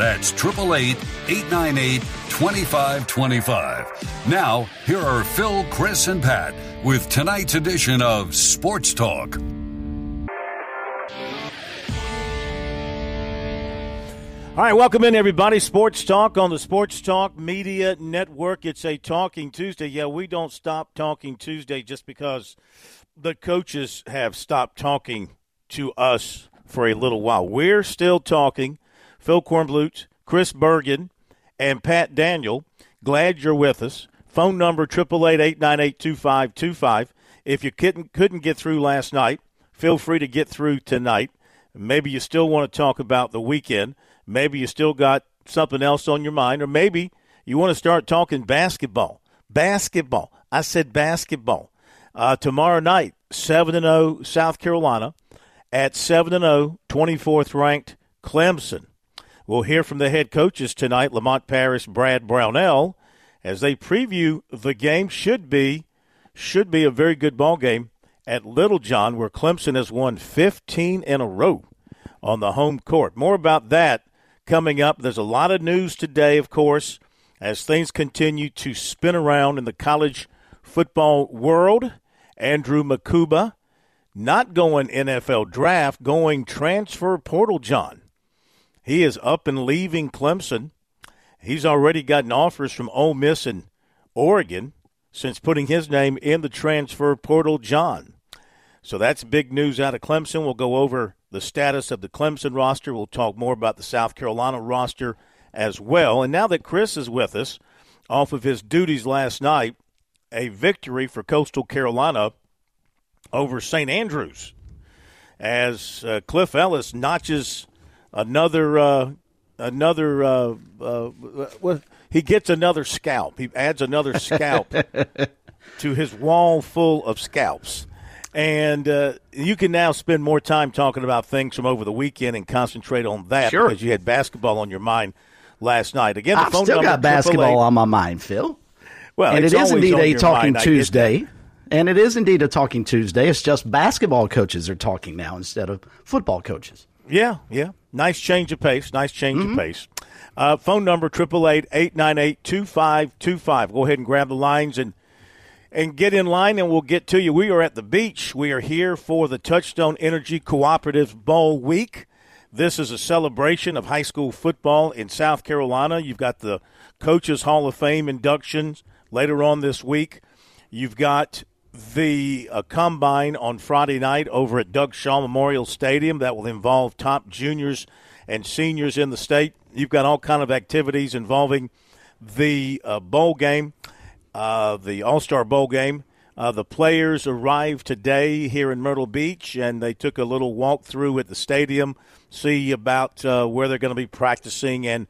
That's 888 898 2525. Now, here are Phil, Chris, and Pat with tonight's edition of Sports Talk. All right, welcome in everybody. Sports Talk on the Sports Talk Media Network. It's a Talking Tuesday. Yeah, we don't stop talking Tuesday just because the coaches have stopped talking to us for a little while. We're still talking. Phil Kornblut, Chris Bergen, and Pat Daniel. Glad you're with us. Phone number 888-898-2525. If you couldn't couldn't get through last night, feel free to get through tonight. Maybe you still want to talk about the weekend. Maybe you still got something else on your mind, or maybe you want to start talking basketball. Basketball. I said basketball. Uh, tomorrow night, 7 0 South Carolina at 7 0, 24th ranked Clemson. We'll hear from the head coaches tonight, Lamont Paris, Brad Brownell, as they preview the game. Should be should be a very good ball game at Littlejohn, where Clemson has won 15 in a row on the home court. More about that coming up. There's a lot of news today, of course, as things continue to spin around in the college football world. Andrew Mukuba not going NFL draft, going transfer portal, John. He is up and leaving Clemson. He's already gotten offers from Ole Miss and Oregon since putting his name in the transfer portal, John. So that's big news out of Clemson. We'll go over the status of the Clemson roster. We'll talk more about the South Carolina roster as well. And now that Chris is with us off of his duties last night, a victory for Coastal Carolina over St. Andrews as uh, Cliff Ellis notches another uh, another uh, uh well, he gets another scalp. He adds another scalp to his wall full of scalps. And uh, you can now spend more time talking about things from over the weekend and concentrate on that sure. because you had basketball on your mind last night. Again, the I've phone still number, got basketball on my mind, Phil. Well, and it is indeed a Talking mind, Tuesday. And it is indeed a Talking Tuesday. It's just basketball coaches are talking now instead of football coaches. Yeah, yeah. Nice change of pace. Nice change Mm-hmm. of pace. Uh, phone number triple eight eight nine eight two five two five. Go ahead and grab the lines and and get in line, and we'll get to you. We are at the beach. We are here for the Touchstone Energy Cooperative Bowl Week. This is a celebration of high school football in South Carolina. You've got the Coaches Hall of Fame inductions later on this week. You've got the uh, combine on Friday night over at Doug Shaw Memorial Stadium that will involve top juniors and seniors in the state. You've got all kind of activities involving the uh, bowl game, uh, the All Star Bowl game. Uh, the players arrived today here in Myrtle Beach, and they took a little walk through at the stadium, see about uh, where they're going to be practicing and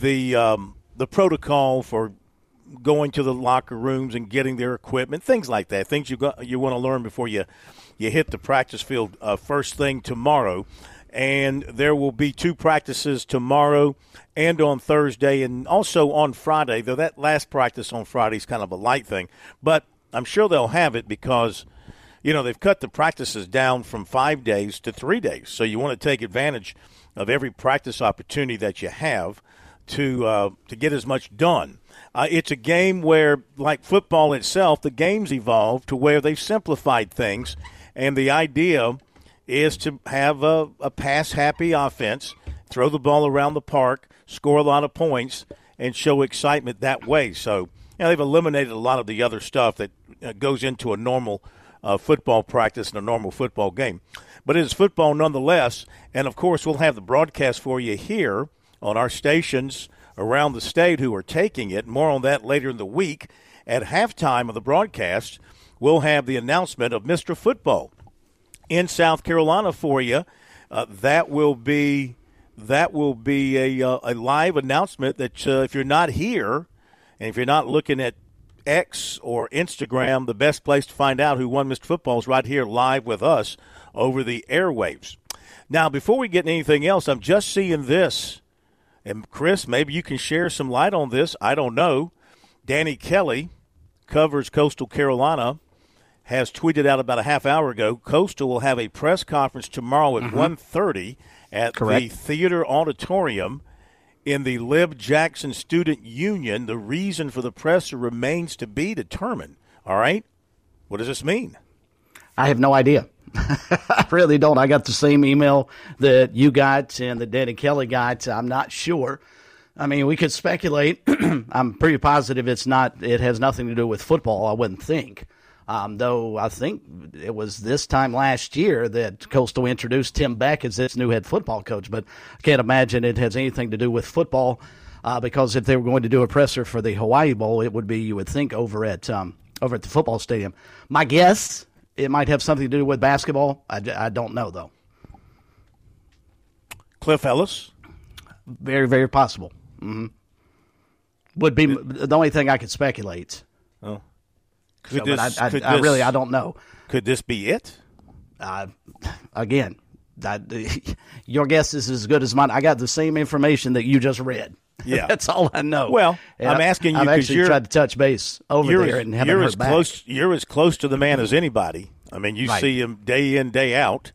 the um, the protocol for going to the locker rooms and getting their equipment, things like that. Things you you want to learn before you you hit the practice field uh, first thing tomorrow. And there will be two practices tomorrow and on Thursday, and also on Friday. Though that last practice on Friday is kind of a light thing, but I'm sure they'll have it because you know they've cut the practices down from five days to three days. So you want to take advantage of every practice opportunity that you have to uh, to get as much done. Uh, it's a game where, like football itself, the game's evolved to where they've simplified things, and the idea is to have a, a pass happy offense, throw the ball around the park, score a lot of points, and show excitement that way. So, you know, they've eliminated a lot of the other stuff that uh, goes into a normal uh, football practice and a normal football game. But it is football nonetheless, and of course, we'll have the broadcast for you here on our stations around the state who are taking it. More on that later in the week. At halftime of the broadcast, we'll have the announcement of Mr. Football in South Carolina for you. Uh, that will be that will be a, uh, a live announcement that uh, if you're not here And if you're not looking at X or Instagram, the best place to find out who won Mr. Football is right here live with us over the airwaves. Now, before we get anything else, I'm just seeing this. And Chris, maybe you can share some light on this. I don't know. Danny Kelly covers Coastal Carolina has tweeted out about a half hour ago Coastal will have a press conference tomorrow at mm-hmm. 1.30 at Correct. the Theater Auditorium in the Lib Jackson Student Union. The reason for the presser remains to be determined. All right? What does this mean? I have no idea. I really don't. I got the same email that you got and that Danny Kelly got. I'm not sure. I mean, we could speculate. I'm pretty positive it's not. It has nothing to do with football. I wouldn't think. Um, though I think it was this time last year that Coastal introduced Tim Beck as its new head football coach, but I can't imagine it has anything to do with football. Uh, because if they were going to do a presser for the Hawaii Bowl, it would be you would think over at um, over at the football stadium. My guess it might have something to do with basketball. I, I don't know, though. Cliff Ellis? Very, very possible. Mm-hmm. Would be it, the only thing I could speculate. Oh. Could so, this, I, I, I, really, I don't know. Could this be it? Uh, again, your guess is as good as mine. I got the same information that you just read. Yeah, that's all I know. Well, and I'm asking you because you tried to touch base over there and haven't you're heard as back. close. You're as close to the man as anybody. I mean, you right. see him day in day out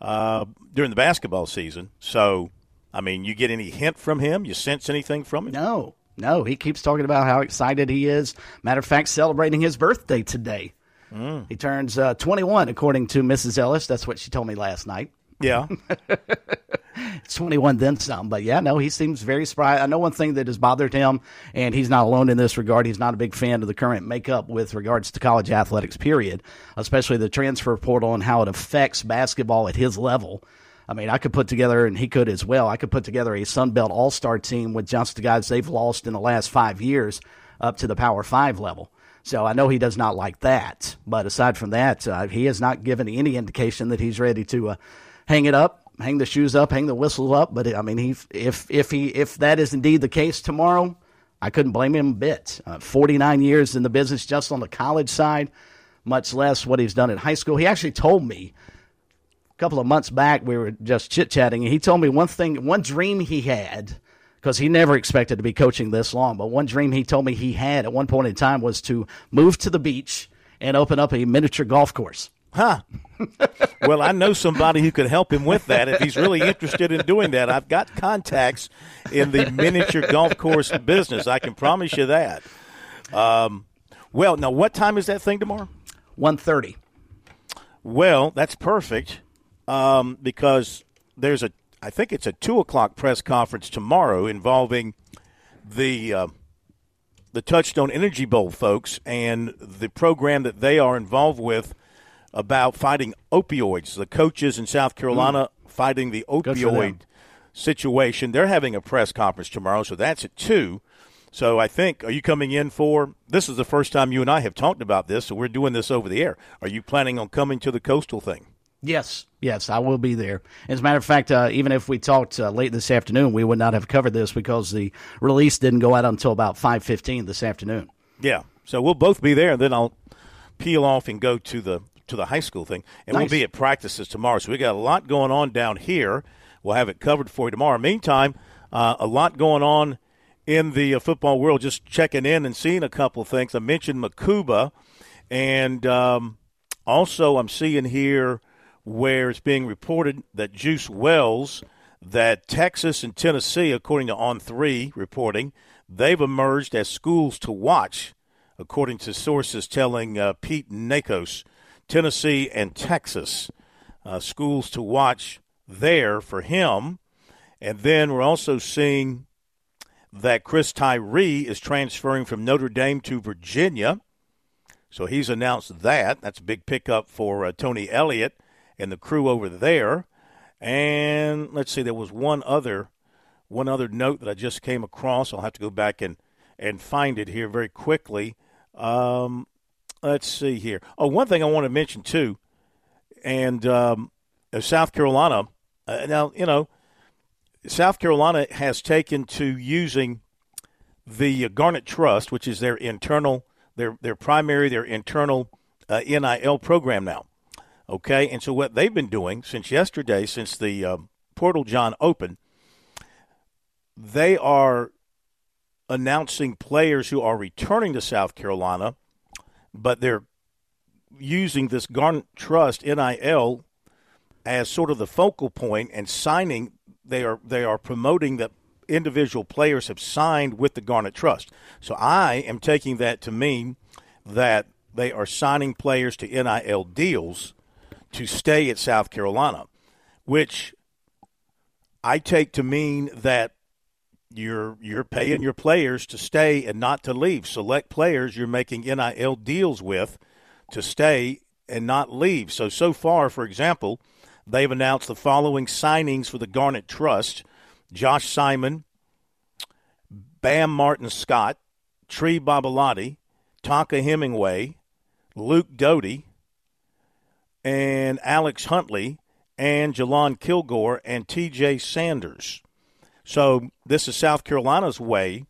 uh, during the basketball season. So, I mean, you get any hint from him? You sense anything from him? No, no. He keeps talking about how excited he is. Matter of fact, celebrating his birthday today. Mm. He turns uh, 21, according to Mrs. Ellis. That's what she told me last night. Yeah. it's 21 then some. But yeah, no, he seems very surprised. I know one thing that has bothered him, and he's not alone in this regard. He's not a big fan of the current makeup with regards to college athletics, period, especially the transfer portal and how it affects basketball at his level. I mean, I could put together, and he could as well. I could put together a Sun Belt All Star team with just the guys they've lost in the last five years up to the Power Five level. So I know he does not like that. But aside from that, uh, he has not given any indication that he's ready to uh, hang it up, hang the shoes up, hang the whistle up. But I mean, he if if he if that is indeed the case tomorrow, I couldn't blame him a bit. Uh, Forty nine years in the business, just on the college side, much less what he's done in high school. He actually told me a couple of months back we were just chit chatting, and he told me one thing, one dream he had. Because he never expected to be coaching this long. But one dream he told me he had at one point in time was to move to the beach and open up a miniature golf course. Huh. well, I know somebody who could help him with that if he's really interested in doing that. I've got contacts in the miniature golf course business. I can promise you that. Um, well, now what time is that thing tomorrow? 1.30. Well, that's perfect um, because there's a, I think it's a 2 o'clock press conference tomorrow involving the uh, the Touchstone Energy Bowl folks and the program that they are involved with – about fighting opioids. The coaches in South Carolina mm. fighting the opioid situation. They're having a press conference tomorrow, so that's at 2. So I think, are you coming in for this? Is the first time you and I have talked about this, so we're doing this over the air. Are you planning on coming to the coastal thing? Yes, yes, I will be there. As a matter of fact, uh, even if we talked uh, late this afternoon, we would not have covered this because the release didn't go out until about five fifteen this afternoon. Yeah, so we'll both be there, and then I'll peel off and go to the to the high school thing, and nice. we'll be at practices tomorrow. So we got a lot going on down here. We'll have it covered for you tomorrow. Meantime, uh, a lot going on in the uh, football world. Just checking in and seeing a couple things. I mentioned Mukuba, and um, also I'm seeing here where it's being reported that Juice Wells, that Texas and Tennessee, according to On Three reporting, they've emerged as schools to watch, according to sources telling uh, Pete Nakos Tennessee and Texas. Uh, schools to watch there for him. And then we're also seeing that Chris Tyree is transferring from Notre Dame to Virginia. So he's announced that. That's a big pickup for uh, Tony Elliott and the crew over there. And let's see, there was one other one other note that I just came across. I'll have to go back and, and find it here very quickly. Um, let's see here. Oh, one thing I want to mention too, and um, South Carolina. Uh, now you know, South Carolina has taken to using the Garnet Trust, which is their internal, their their primary, their internal uh, NIL program now. Okay, and so what they've been doing since yesterday, since the uh, portal John opened, they are announcing players who are returning to South Carolina, but they're using this Garnet Trust NIL as sort of the focal point and signing. They are they are promoting that individual players have signed with the Garnet Trust. So I am taking that to mean that they are signing players to NIL deals to stay at South Carolina, which I take to mean that you're you're paying your players to stay and not to leave. Select players you're making NIL deals with to stay and not leave. So so far, for example, they've announced the following signings for the Garnet Trust: Josh Simon, Bam Martin Scott, Tree Babalade, Tonka Hemingway, Luke Doty, and Alex Huntley, and Jalon Kilgore and T.J. Sanders. So this is South Carolina's way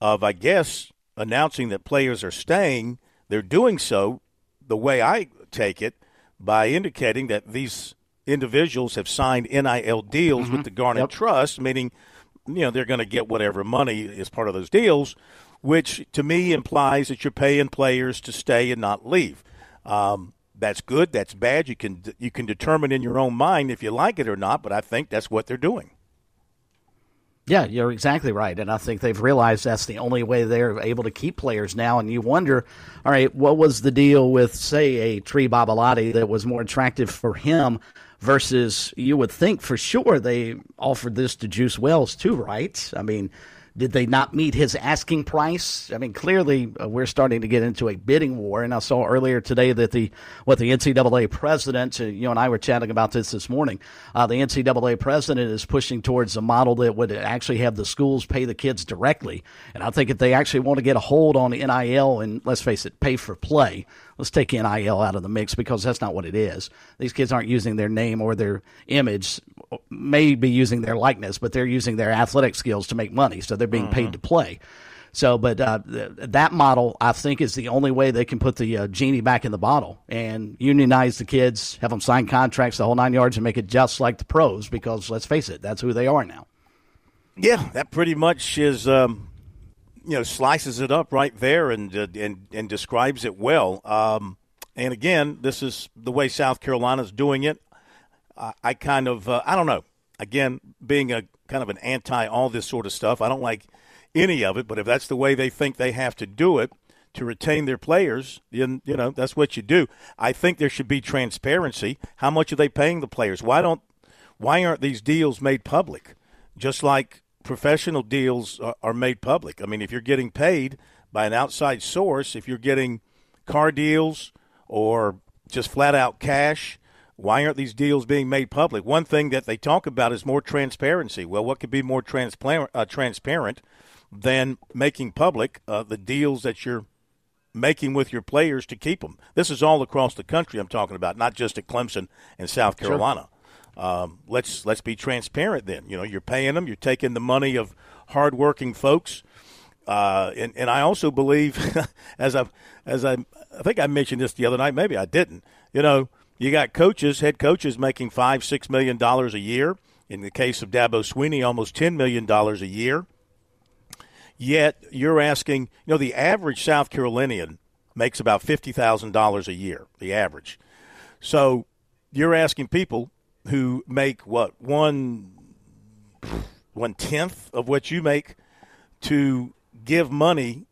of, I guess, announcing that players are staying. They're doing so the way I take it by indicating that these individuals have signed NIL deals mm-hmm. with the Garnet yep. Trust, meaning you know they're going to get whatever money is part of those deals, which to me implies that you're paying players to stay and not leave. Um, that's good. That's bad. You can you can determine in your own mind if you like it or not. But I think that's what they're doing. Yeah, you're exactly right. And I think they've realized that's the only way they're able to keep players now. And you wonder, all right, what was the deal with, say, a Tree Babalade that was more attractive for him versus you would think for sure they offered this to Juice Wells too, right? I mean, did they not meet his asking price? I mean, clearly uh, we're starting to get into a bidding war. And I saw earlier today that the what the NCAA president, uh, you and I were chatting about this this morning. Uh, the NCAA president is pushing towards a model that would actually have the schools pay the kids directly. And I think if they actually want to get a hold on NIL and let's face it, pay for play, let's take NIL out of the mix because that's not what it is. These kids aren't using their name or their image, may be using their likeness, but they're using their athletic skills to make money. So they're being mm-hmm. paid to play. So, but uh, th- that model, I think, is the only way they can put the uh, genie back in the bottle and unionize the kids, have them sign contracts, the whole nine yards, and make it just like the pros. Because let's face it, that's who they are now. Yeah, that pretty much is um, you know slices it up right there and uh, and and describes it well. Um, and again, this is the way South Carolina's doing it. I, I kind of uh, I don't know. Again, being a kind of an anti all this sort of stuff, I don't like any of it. But if that's the way they think they have to do it to retain their players, then you know that's what you do. I think there should be transparency. How much are they paying the players? Why don't why aren't these deals made public? Just like professional deals are, made public. I mean, if you're getting paid by an outside source, if you're getting car deals or just flat out cash, why aren't these deals being made public? One thing that they talk about is more transparency. Well, what could be more transparent, uh, transparent than making public uh, the deals that you're making with your players to keep them? This is all across the country. I'm talking about, not just at Clemson and South Carolina. Sure. Um, let's let's be transparent. Then you know you're paying them. You're taking the money of hardworking folks. Uh, and, and I also believe, as I as I I think I mentioned this the other night. Maybe I didn't. You know, you got coaches, head coaches making five six million dollars a year. In the case of Dabo Swinney, almost ten million dollars a year. Yet you're asking, you know, the average South Carolinian makes about fifty thousand dollars a year. The average. So you're asking people who make what one one tenth of what you make to give money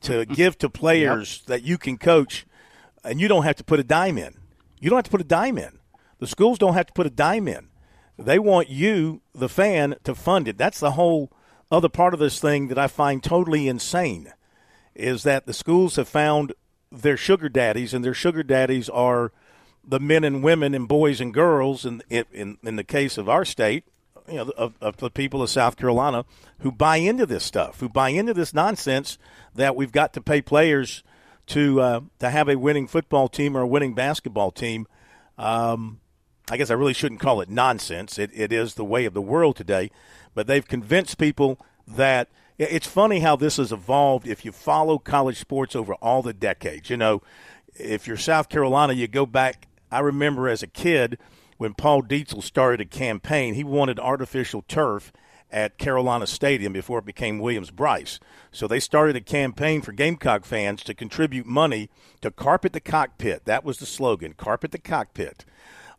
to give to players yep. that you can coach, and you don't have to put a dime in. You don't have to put a dime in. The schools don't have to put a dime in. They want you, the fan, to fund it. That's the whole other part of this thing that I find totally insane. Is that the schools have found their sugar daddies, and their sugar daddies are the men and women and boys and girls in in in the case of our state you know of, of, the people of South Carolina who buy into this stuff who buy into this nonsense that we've got to pay players to uh, to have a winning football team or a winning basketball team um, I guess I really shouldn't call it nonsense it, it is the way of the world today but they've convinced people that It's funny how this has evolved if you follow college sports over all the decades. You know, if you're South Carolina, you go back. I remember as a kid when Paul Dietzel started a campaign, he wanted artificial turf at Carolina Stadium before it became Williams Brice. So they started a campaign for Gamecock fans to contribute money to carpet the cockpit. That was the slogan, carpet the cockpit.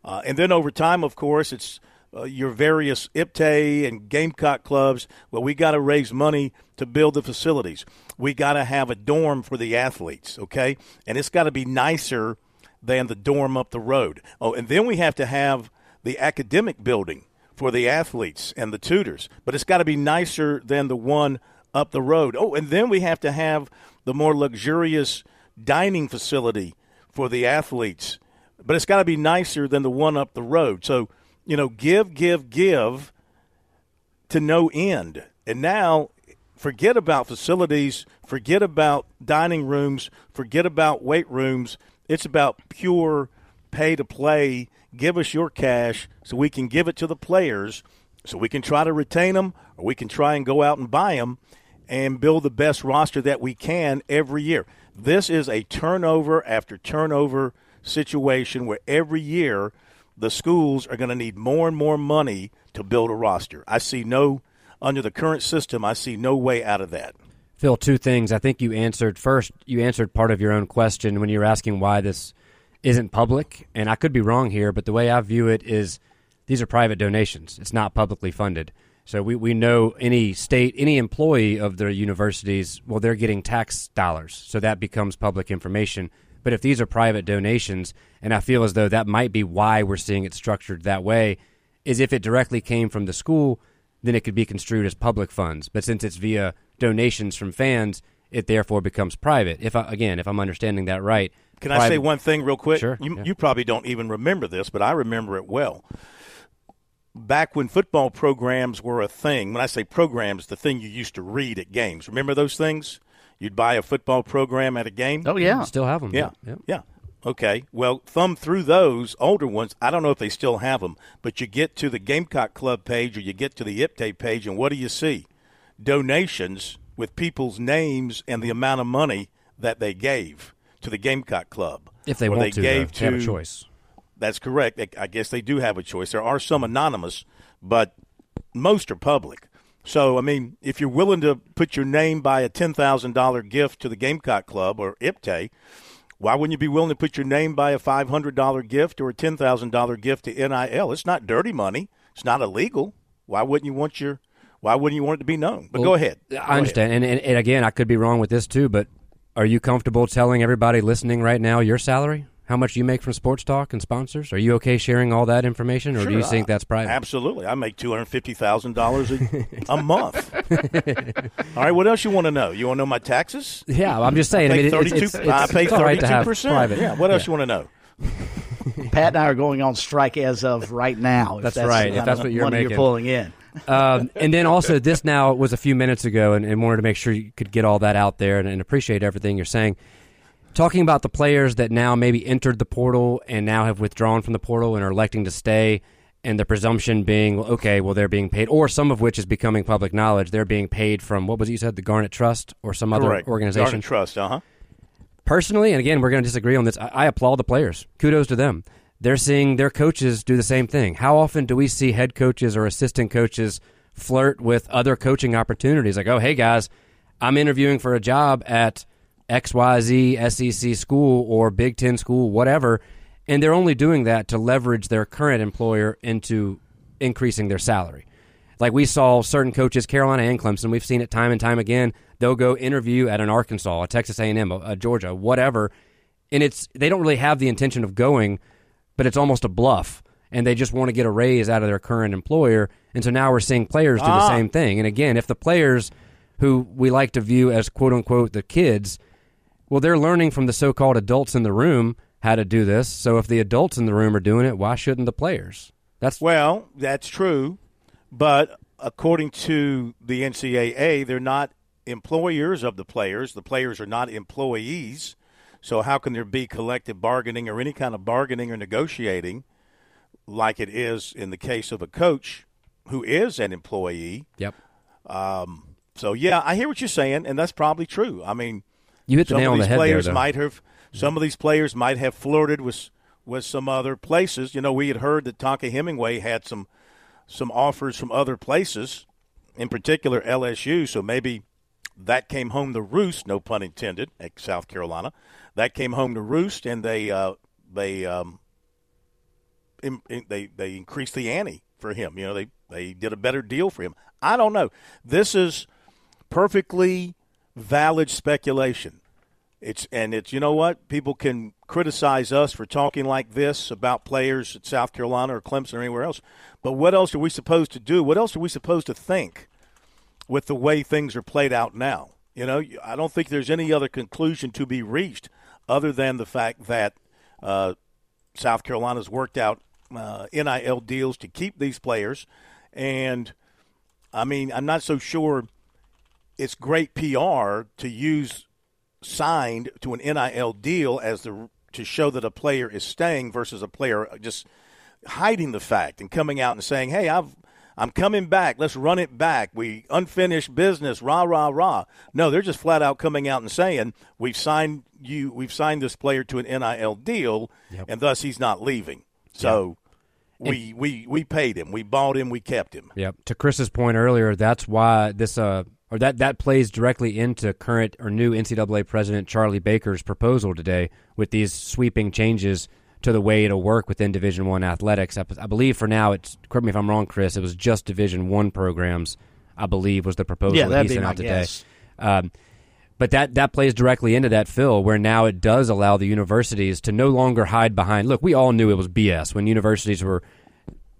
Uh, and then over time, of course, it's uh, your various IPTAY and Gamecock clubs. Well, we got to raise money to build the facilities. We got to have a dorm for the athletes, okay? And it's got to be nicer than the dorm up the road. Oh, and then we have to have the academic building for the athletes and the tutors, but it's got to be nicer than the one up the road. Oh, and then we have to have the more luxurious dining facility for the athletes, but it's got to be nicer than the one up the road. So, you know, give, give, give to no end. And now, forget about facilities, forget about dining rooms, forget about weight rooms. It's about pure pay to play. Give us your cash so we can give it to the players so we can try to retain them or we can try and go out and buy them and build the best roster that we can every year. This is a turnover after turnover situation where every year the schools are going to need more and more money to build a roster. I see no, under the current system, I see no way out of that. Phil, two things. I think you answered first. You answered part of your own question when you were asking why this isn't public, and I could be wrong here, but the way I view it is these are private donations. It's not publicly funded. So we, we know any state, any employee of the universities, well, they're getting tax dollars. So that becomes public information. But if these are private donations, and I feel as though that might be why we're seeing it structured that way, is if it directly came from the school, then it could be construed as public funds. But since it's via donations from fans, it therefore becomes private. If I, again, if I'm understanding that right. Can private, I say one thing real quick? Sure. You, yeah. you probably don't even remember this, but I remember it well back when football programs were a thing, when I say programs, the thing you used to read at games. Remember those things? You'd buy a football program at a game. Oh yeah, still have them. Yeah, yeah. yeah. Okay. Well, thumb through those older ones. I don't know if they still have them, but you get to the Gamecock Club page or you get to the IPTAY page, and what do you see? Donations with people's names and the amount of money that they gave to the Gamecock Club. If they want they to, gave to have a choice. That's correct. I guess they do have a choice. There are some anonymous, but most are public. So, I mean, if you're willing to put your name by a $10,000 gift to the Gamecock Club or IPTAY, why wouldn't you be willing to put your name by a $500 gift or a $10,000 gift to NIL? It's not dirty money. It's not illegal. Why wouldn't you want your why wouldn't you want it to be known? But well, go ahead. Go I understand. And, and, and again, I could be wrong with this too, but are you comfortable telling everybody listening right now your salary? how much you make from sports talk and sponsors? Are you okay sharing all that information, or sure, do you think that's private? Absolutely, I make two hundred fifty thousand dollars a month. all right, what else you want to know? You want to know my taxes? Yeah, I'm just saying. I, I mean, it's, it's, it's, I pay thirty-two right percent. Yeah. What else yeah. you want to know? Pat and I are going on strike as of right now. That's, that's, right. If that's what you're money making. you're pulling in. Um, and then also, this now was a few minutes ago, and, and, wanted to make sure you could get all that out there and, and appreciate everything you're saying talking about the players that now maybe entered the portal and now have withdrawn from the portal and are electing to stay, and the presumption being, okay, well, they're being paid, or some of which is becoming public knowledge, they're being paid from, what was it you said, the Garnet Trust or some other Correct. organization? Garnet Trust, uh huh. Personally, and again, we're going to disagree on this, I, I applaud the players. Kudos to them. They're seeing their coaches do the same thing. How often do we see head coaches or assistant coaches flirt with other coaching opportunities? Like, oh, hey, guys, I'm interviewing for a job at XYZ SEC school or Big Ten school, whatever, and they're only doing that to leverage their current employer into increasing their salary. Like we saw certain coaches, Carolina and Clemson, we've seen it time and time again. They'll go interview at an Arkansas, a Texas A&M, a Georgia, whatever, and it's they don't really have the intention of going, but it's almost a bluff, and they just want to get a raise out of their current employer. And so now we're seeing players do Ah. the same thing. And again, if the players who we like to view as quote unquote the kids well, they're learning from the so called adults in the room how to do this. So if the adults in the room are doing it, why shouldn't the players? That's well, that's true, but according to the NCAA, they're not employers of the players. The players are not employees. So how can there be collective bargaining or any kind of bargaining or negotiating like it is in the case of a coach who is an employee? Yep. Um, So yeah, I hear what you're saying, and that's probably true. I mean, you hit the some nail of on these the head players there, though. might have some of these players might have flirted with with some other places. You know, we had heard that Tonka Hemingway had some some offers from other places, in particular LSU. So maybe that came home to roost. No pun intended. At South Carolina, that came home to roost, and they uh, they um, in, in- they they increased the ante for him. You know, they they did a better deal for him. I don't know. This is perfectly valid speculation. It's and it's you know what people can criticize us for talking like this about players at South Carolina or Clemson or anywhere else, but what else are we supposed to do? What else are we supposed to think with the way things are played out now? You know, I don't think there's any other conclusion to be reached other than the fact that uh, South Carolina's worked out uh, NIL deals to keep these players, and I mean, I'm not so sure it's great PR to use signed to an NIL deal as the to show that a player is staying versus a player just hiding the fact and coming out and saying, "Hey, I've I'm coming back. Let's run it back. We unfinished business. Rah rah rah." No, they're just flat out coming out and saying, "We've signed you. We've signed this player to an NIL deal, and thus he's not leaving." So. We, we we paid him. We bought him. We kept him. Yep. To Chris's point earlier, that's why this uh or that that plays directly into current or new NCAA president Charlie Baker's proposal today with these sweeping changes to the way it'll work within Division One athletics. I, I believe for now, it's correct me if I'm wrong, Chris. It was just Division One programs. I believe was the proposal Yeah, that he sent out today. Um, but that that plays directly into that, Phil, where now it does allow the universities to no longer hide behind. Look, we all knew it was BS when universities were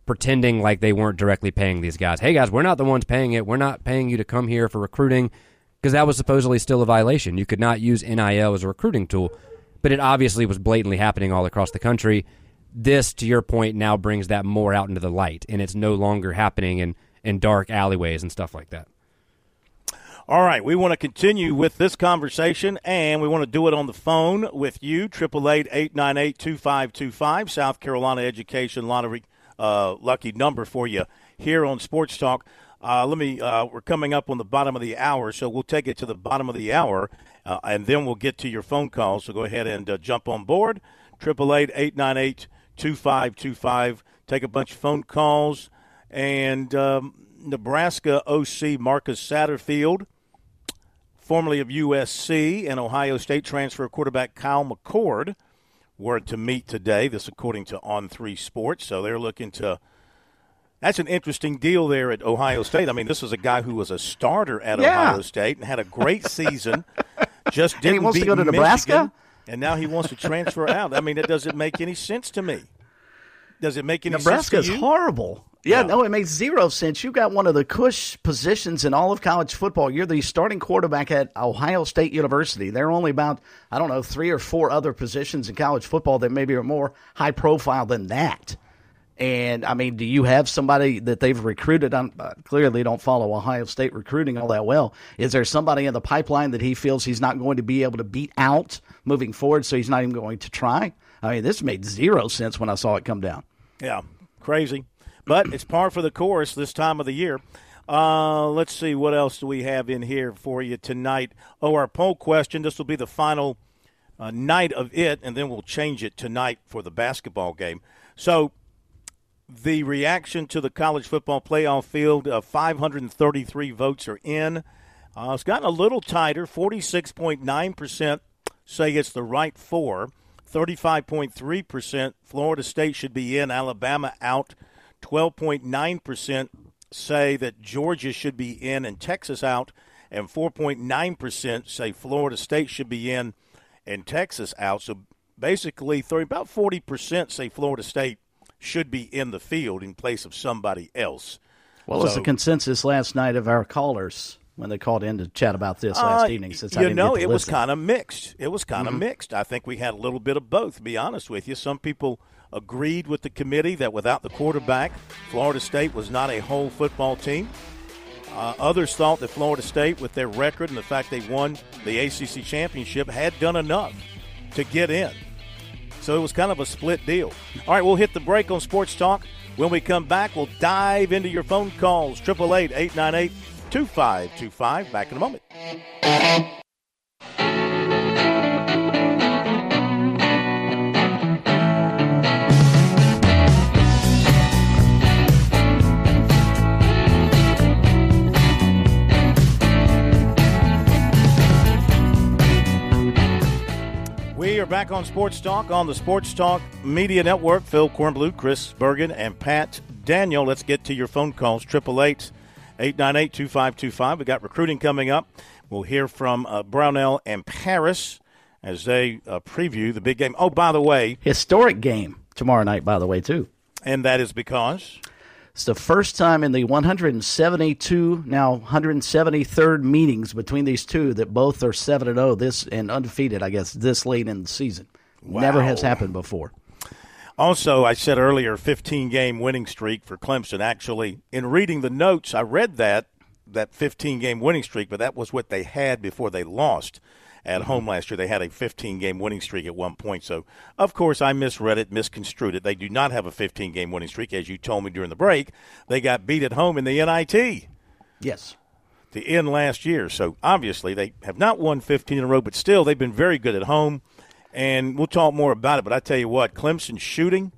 pretending like they weren't directly paying these guys. Hey, guys, we're not the ones paying it. We're not paying you to come here for recruiting because that was supposedly still a violation. You could not use NIL as a recruiting tool, but it obviously was blatantly happening all across the country. This, to your point, now brings that more out into the light, and it's no longer happening in, in dark alleyways and stuff like that. All right, we want to continue with this conversation, and we want to do it on the phone with you. Triple eight eight nine eight two five two five. South Carolina Education Lottery uh, lucky number for you here on Sports Talk. Uh, let me. Uh, we're coming up on the bottom of the hour, so we'll take it to the bottom of the hour, uh, and then we'll get to your phone calls. So go ahead and uh, jump on board. Triple eight eight nine eight two five two five. Take a bunch of phone calls, and um, Nebraska OC Marcus Satterfield formerly of USC and Ohio State transfer quarterback Kyle McCord were to meet today. This, according to On Three Sports. So they're looking to. That's an interesting deal there at Ohio State. I mean, this is a guy who was a starter at Yeah. Ohio State and had a great season. Just didn't he wants to go to Michigan, Nebraska? and now he wants to transfer out. I mean, it doesn't make any sense to me. Does it make any Nebraska sense you? horrible. Yeah, Yeah. no, it makes zero sense. You've got one of the cush positions in all of college football. You're the starting quarterback at Ohio State University. There are only about, I don't know, three or four other positions in college football that maybe are more high profile than that. And I mean, do you have somebody that they've recruited? I'm, uh, clearly, don't follow Ohio State recruiting all that well. Is there somebody in the pipeline that he feels he's not going to be able to beat out moving forward, so he's not even going to try? I mean, this made zero sense when I saw it come down. Yeah, crazy. But it's par for the course this time of the year. Uh, let's see, what else do we have in here for you tonight? Oh, our poll question. This will be the final uh, night of it, and then we'll change it tonight for the basketball game. So, the reaction to the college football playoff field uh, 533 votes are in. Uh, it's gotten a little tighter 46.9% say it's the right four. 35.3% Florida State should be in, Alabama out. 12.9% say that Georgia should be in and Texas out. And 4.9% say Florida State should be in and Texas out. So basically, 30, about 40% say Florida State should be in the field in place of somebody else. What was the consensus last night of our callers when they called in to chat about this last Uh, evening? Since I you know, it was kind of mixed. It was Mm-hmm. kind of mixed. I think we had a little bit of both. To be honest with you, some people agreed with the committee that without the quarterback, Florida State was not a whole football team. Uh, others thought that Florida State, with their record and the fact they won the ACC championship, had done enough to get in. So it was kind of a split deal. All right, we'll hit the break on Sports Talk. When we come back, we'll dive into your phone calls. 888 898 2525. Back in a moment. Are back on Sports Talk on the Sports Talk Media Network. Phil Kornblut, Chris Bergen, and Pat Daniel. Let's get to your phone calls. 888 898 2525. We got recruiting coming up. We'll hear from uh, Brownell and Paris as they uh, preview the big game. Oh, by the way, Historic game tomorrow night, by the way, too. and that is because It's the first time in the 172 now 173rd meetings between these two that both are seven and zero this and undefeated. I guess this late in the season, never has happened before. Also, I said earlier, 15 game winning streak for Clemson. Actually, in reading the notes, I read that that 15 game winning streak, but that was what they had before they lost at mm-hmm. home last year. They had a 15 game winning streak at one point. So, of course, I misread it, misconstrued it. They do not have a 15 game winning streak, as you told me during the break. They got beat at home in the NIT Yes, to end last year. So obviously they have not won 15 in a row, but still they've been very good at home. And we'll talk more about it. But I tell you what, Clemson shooting,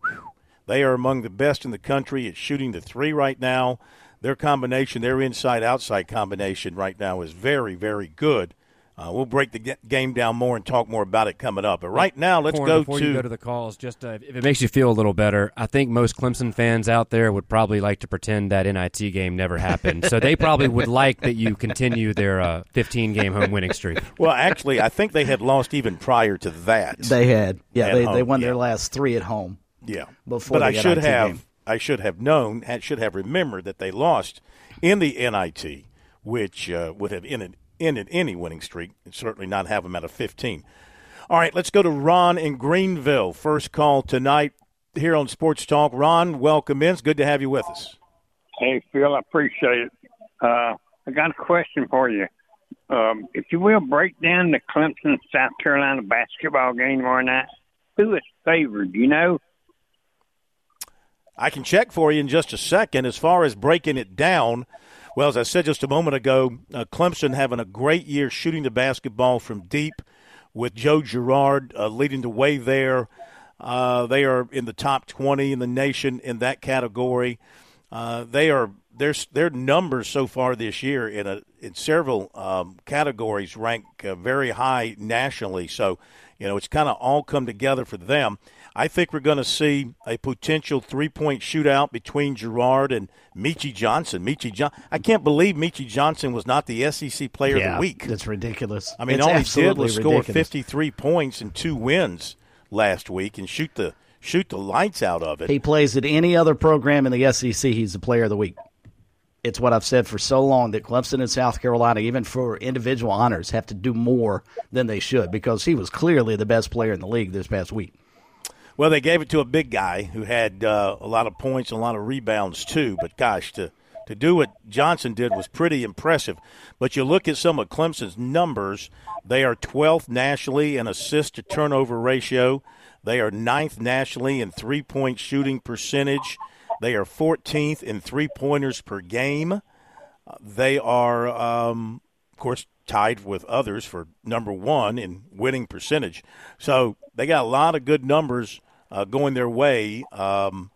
they are among the best in the country at shooting the three right now. Their combination, their inside-outside combination right now is very, very good. Uh, we'll break the ga- game down more and talk more about it coming up. But right now, let's Corn, go before to you go to the calls. Just uh, if it makes you feel a little better, I think most Clemson fans out there would probably like to pretend that NIT game never happened. so they probably would like that you continue their uh, 15 game home winning streak. well. Actually, I think they had lost even prior to that. they had. Yeah, they, home, they won yeah. their last three at home. Yeah, before but the I should NIT have game. I should have known had should have remembered that they lost in the NIT, which uh, would have ended ended any winning streak, and certainly not have them at a 15. All right, let's go to Ron in Greenville. First call tonight here on Sports Talk. Ron, welcome in. It's good to have you with us. Hey, Phil, I appreciate it. Uh, I got a question for you. Um, if you will, break down the Clemson South Carolina basketball game tomorrow night. Who is favored? Do you know? I can check for you in just a second. As far as breaking it down, well, as I said just a moment ago, uh, Clemson having a great year shooting the basketball from deep with Joe Girard uh, leading the way there. Uh, they are in the top 20 in the nation in that category. Uh, they are their their numbers so far this year in a in several um, categories rank uh, very high nationally. So, you know, it's kind of all come together for them. I think we're going to see a potential three point shootout between Girard and Meechie Johnson. Meechie John, I can't believe Meechie Johnson was not the SEC Player of the Week. That's ridiculous. I mean, It's all he did was score 53 points and two wins last week and shoot the shoot the lights out of it. He plays at any other program in the SEC. He's the player of the week. It's what I've said for so long that Clemson and South Carolina, even for individual honors, have to do more than they should because he was clearly the best player in the league this past week. Well, they gave it to a big guy who had uh, a lot of points and a lot of rebounds too. But gosh, to to do what Johnson did was pretty impressive. But you look at some of Clemson's numbers; they are 12th nationally in assist to turnover ratio. They are ninth nationally in three point shooting percentage. They are 14th in three pointers per game. Uh, They are, um, of course, tied with others for number one in winning percentage. So they got a lot of good numbers uh, going their way. Um,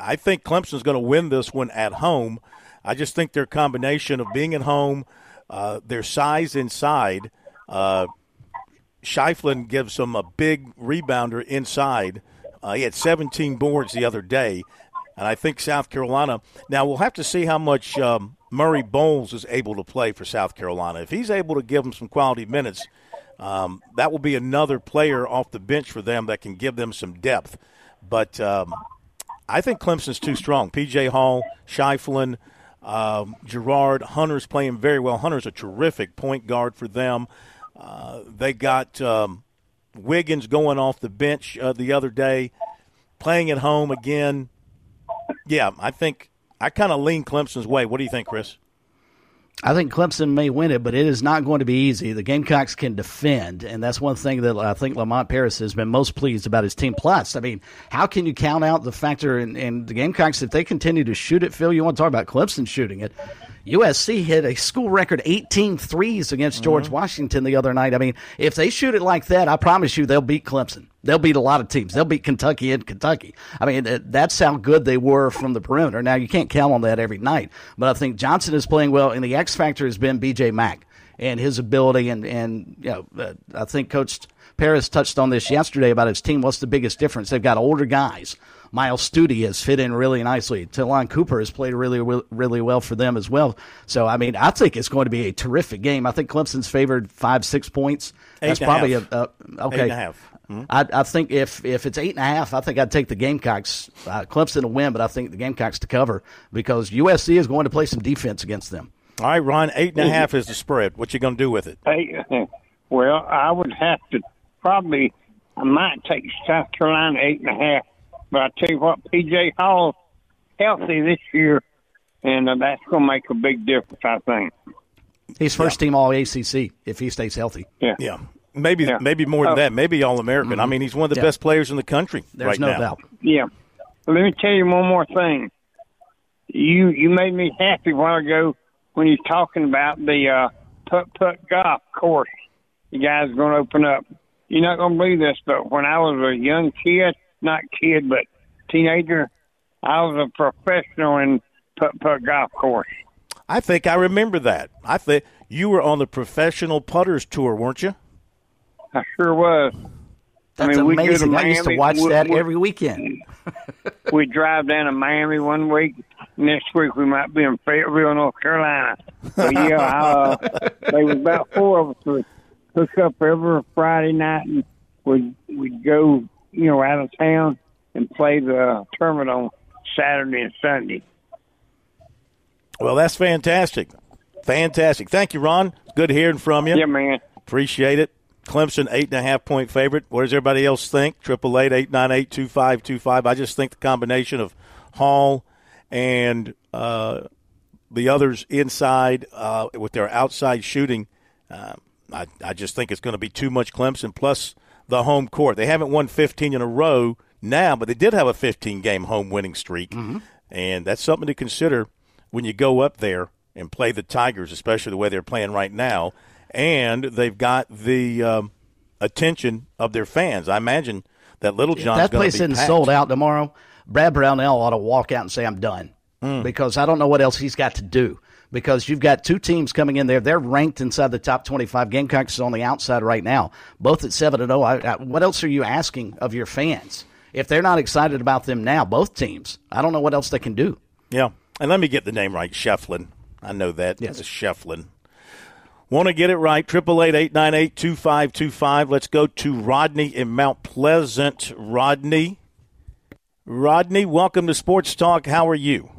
I think Clemson's going to win this one at home. I just think their combination of being at home, uh, their size inside, uh, Schieffelin gives them a big rebounder inside. Uh, he had 17 boards the other day, and I think South Carolina. Now we'll have to see how much um, Murray-Boyles is able to play for South Carolina. If he's able to give them some quality minutes, um, that will be another player off the bench for them that can give them some depth. But um, I think Clemson's too strong. P.J. Hall, Schieffelin, um, Girard, Hunter's playing very well. Hunter's a terrific point guard for them. Uh, they got um, Wiggins going off the bench uh, the other day, playing at home again. Yeah, I think I kind of lean Clemson's way. What do you think, Chris? I think Clemson may win it, but it is not going to be easy. The Gamecocks can defend, and that's one thing that I think Lamont Paris has been most pleased about his team. Plus, I mean, how can you count out the factor in, in the Gamecocks if they continue to shoot it? Phil, you want to talk about Clemson shooting it? USC hit a school record 18 threes against George Mm-hmm. Washington the other night. I mean, if they shoot it like that, I promise you they'll beat Clemson. They'll beat a lot of teams. They'll beat Kentucky and Kentucky. I mean, that's how good they were from the perimeter. Now, you can't count on that every night, but I think Johnson is playing well, and the X factor has been BJ Mack and his ability. And, and you know, uh, I think Coach Paris touched on this yesterday about his team. What's the biggest difference? They've got older guys. Myles Stute has fit in really nicely. Ta'Lon Cooper has played really, really well for them as well. So, I mean, I think it's going to be a terrific game. I think Clemson's favored five, six points. Eight That's and a probably half. a, a okay. Eight and a half. Hmm? I, I think if if it's eight and a half, I think I'd take the Gamecocks. Uh, Clemson to win, but I think the Gamecocks to cover because USC is going to play some defense against them. All right, Ron, eight and a half is the spread. What you going to do with it? Hey, well, I would have to probably, I might take South Carolina eight and a half. But I tell you what, PJ Hall's healthy this year, and uh, that's going to make a big difference, I think. He's first team All ACC if he stays healthy. Yeah. Yeah, maybe Yeah. maybe more than Oh. that. Maybe All American. I mean, he's one of the Yeah. best players in the country There's right no now. doubt. Yeah. Let me tell you one more thing. You you made me happy a while ago when you're talking about the uh, putt putt golf course. You guys going to open up. You're not going to believe this, but when I was a young kid, not kid, but teenager, I was a professional in putt putt golf course. I think I remember that. I think you were on the professional putters tour, weren't you? I sure was. That's mean, we go to amazing. I used to watch we- that we- every weekend. we drive down to Miami one week. Next week we might be in Fayetteville, North Carolina. But yeah, uh, there was about four of us would hook up every Friday night and we'd we'd go, you know, out of town and play the tournament on Saturday and Sunday. Well, that's fantastic. Fantastic. Thank you, Ron. Good hearing from you. Yeah, man. Appreciate it. Clemson, eight and a half point favorite. What does everybody else think? Triple eight eight nine eight two five two five. I just think the combination of Hall and uh, the others inside uh, with their outside shooting, uh, I, I just think it's going to be too much Clemson. Plus the home court. They haven't won fifteen in a row now, but they did have a fifteen game home winning streak, and that's something to consider when you go up there and play the Tigers, especially the way they're playing right now. And they've got the um, attention of their fans. I imagine that Littlejohn's that going place to be isn't packed. sold out tomorrow. Brad Brownell ought to walk out and say, I'm done. Hmm. Because I don't know what else he's got to do. Because you've got two teams coming in there. They're ranked inside the top 25. Gamecocks is on the outside right now, both at 7 and 0. I, I, what else are you asking of your fans? If they're not excited about them now, both teams, I don't know what else they can do. Yeah, and let me get the name right, Schieffelin. I know that. Yes. It's Schieffelin. Want to get it right? Triple eight eight nine eight two five two five. Let's go to Rodney in Mount Pleasant. Rodney, Rodney, welcome to Sports Talk. How are you?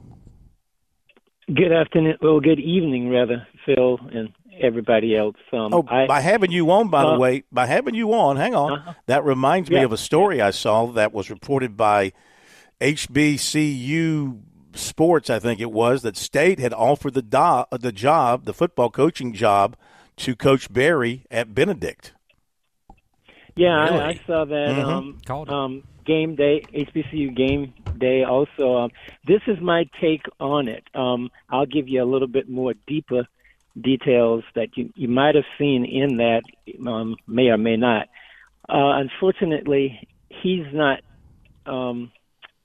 Good afternoon. Well, good evening, rather, Phil and everybody else. Um, Oh, I, by having you on, by the Uh, way, by having you on, hang on. Uh-huh. That reminds me of a story I saw that was reported by HBCU Sports, I think it was, that State had offered the do- the job, the football coaching job, to Coach Berry at Benedict. yeah, Really? I, I saw that Mhm. um, Called it. um, game day, HBCU game day. Also, um, this is my take on it. Um, I'll give you a little bit more deeper details that you you might have seen in that, um, may or may not. Uh, unfortunately, he's not um,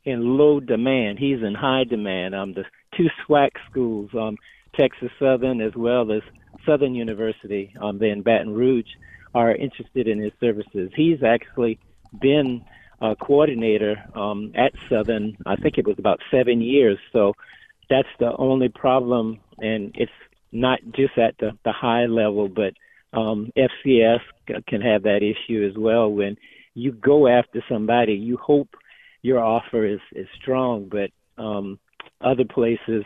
in low demand. He's in high demand. Um, the two SWAC schools, um, Texas Southern as well as Southern University, um, in Baton Rouge, are interested in his services. He's actually been a coordinator um, at Southern. I think it was about seven years. So that's the only problem, and it's not just at the, the high level, but um, FCS can have that issue as well. When you go after somebody, you hope your offer is, is strong, but um, other places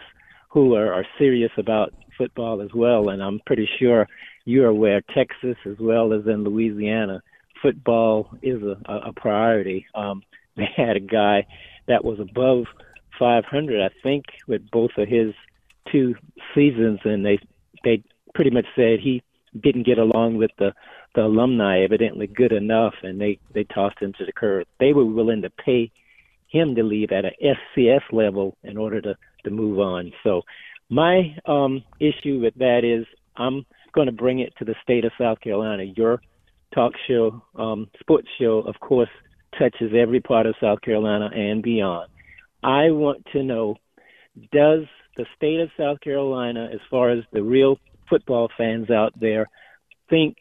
who are, are serious about football as well, and I'm pretty sure you're aware, Texas as well as in Louisiana, football is a, a priority. Um, they had a guy that was above 500, I think, with both of his two seasons, and they they pretty much said he didn't get along with the the alumni evidently good enough, and they they tossed him to the curb. They were willing to pay him to leave at a SCS level in order to to move on. So My um, issue with that is I'm going to bring it to the state of South Carolina. Your talk show, um, sports show, of course, touches every part of South Carolina and beyond. I want to know does the state of South Carolina, as far as the real football fans out there, think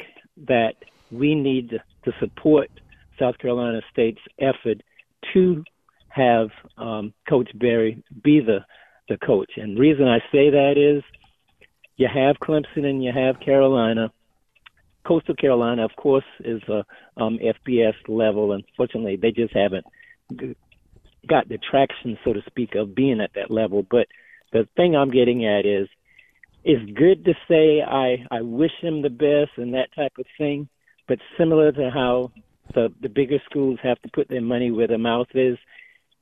that we need to support South Carolina State's effort to have um, Coach Berry be the the coach. And the reason I say that is you have Clemson and you have Carolina. Coastal Carolina, of course, is a um, FBS level. Unfortunately, they just haven't got the traction, so to speak, of being at that level. But the thing I'm getting at is, it's good to say I I wish him the best and that type of thing. But similar to how the the bigger schools have to put their money where their mouth is,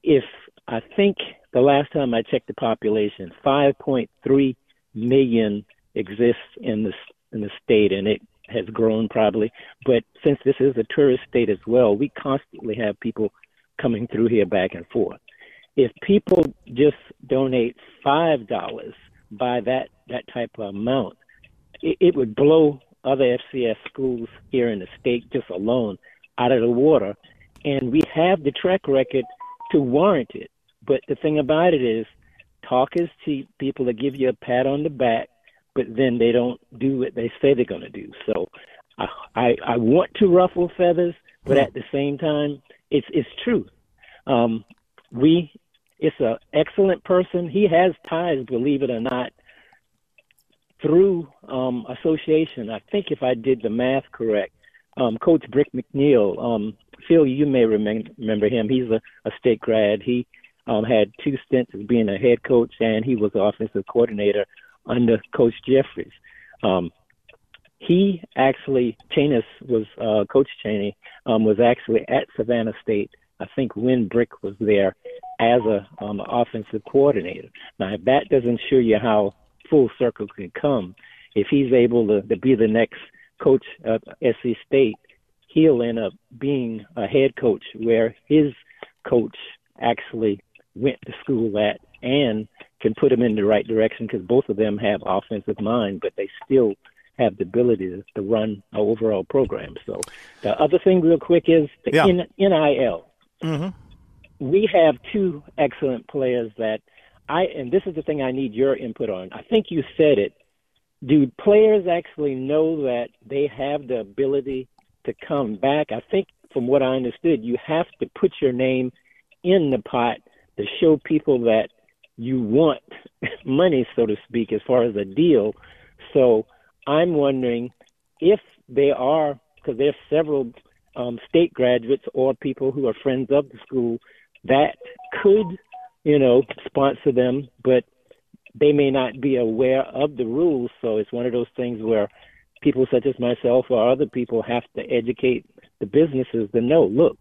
if I think the last time I checked the population, 5.3 million exists in the in the state, and it has grown probably. But since this is a tourist state as well, we constantly have people coming through here back and forth. If people just donate five dollars by that that type of amount, it, it would blow other FCS schools here in the state just alone out of the water. And we have the track record to warrant it. But the thing about it is, talk is cheap. People that give you a pat on the back, but then they don't do what they say they're going to do. So I, I I want to ruffle feathers, but at the same time, it's it's true. Um, we it's an excellent person. He has ties, believe it or not, through um, association. I think if I did the math correct, um, Coach Brick McNeil, um, Phil, you may remember, remember him. He's a, a state grad. He um, had two stints as being a head coach, and he was the offensive coordinator under Coach Jeffries. Um, he actually, Chennis was uh, Coach Chaney um, was actually at Savannah State. I think when Brick was there as a um, offensive coordinator. Now, if that doesn't show you how full circle can come, if he's able to, to be the next coach at SC State, he'll end up being a head coach where his coach actually went to school at and can put them in the right direction because both of them have offensive mind, but they still have the ability to, run an overall program. So the other thing, real quick, is the Yeah. NIL. Mm-hmm. We have two excellent players that I, and this is the thing I need your input on. I think you said it. Do players actually know that they have the ability to come back? I think, from what I understood, you have to put your name in the pot to show people that you want money, so to speak, as far as a deal. So I'm wondering if they are, because there's several um, state graduates or people who are friends of the school that could, you know, sponsor them, but they may not be aware of the rules. So it's one of those things where people such as myself or other people have to educate the businesses to know, look,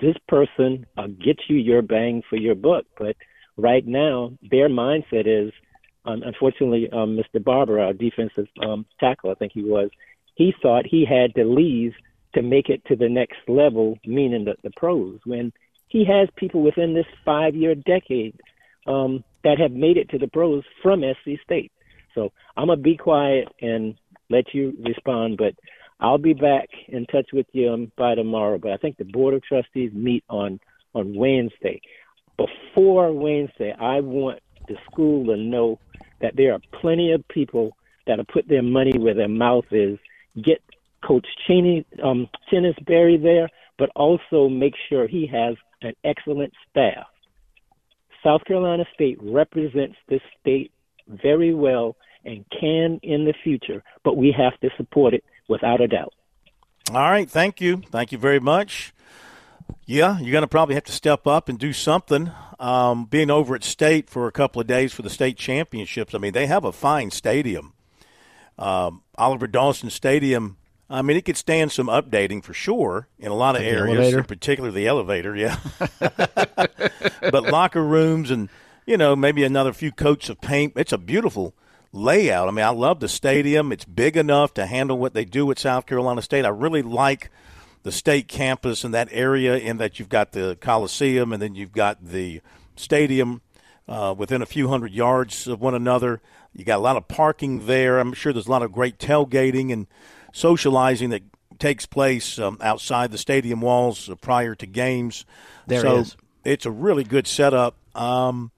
this person uh, gets you your bang for your buck. But right now, their mindset is, um, unfortunately, um, Mr. Barber, our defensive um, tackle, I think he was, he thought he had to leave to make it to the next level, meaning the, the pros, when he has people within this five year decade um, that have made it to the pros from SC State. So I'm going to be quiet and let you respond, but I'll be back in touch with you um, by tomorrow. But I think the Board of Trustees meet on, on Wednesday. Before Wednesday, I want the school to know that there are plenty of people that'll put their money where their mouth is. Get Coach Cheney, um, Chennis Berry there, but also make sure he has an excellent staff. South Carolina State represents this state very well and can in the future, but we have to support it without a doubt. All right, thank you. Thank you very much. Yeah, you're going to probably have to step up and do something. Um, being over at State for a couple of days for the state championships, I mean, they have a fine stadium. Um, Oliver Dawson Stadium, I mean, it could stand some updating for sure in a lot of areas, in particular the elevator, yeah. but locker rooms and, you know, maybe another few coats of paint. It's a beautiful layout. I mean, I love the stadium. It's big enough to handle what they do at South Carolina State. I really like the state campus and that area in that you've got the Coliseum and then you've got the stadium uh, within a few hundred yards of one another. You got a lot of parking there. I'm sure there's a lot of great tailgating and socializing that takes place um, outside the stadium walls prior to games. There so is. It's a really good setup. Um,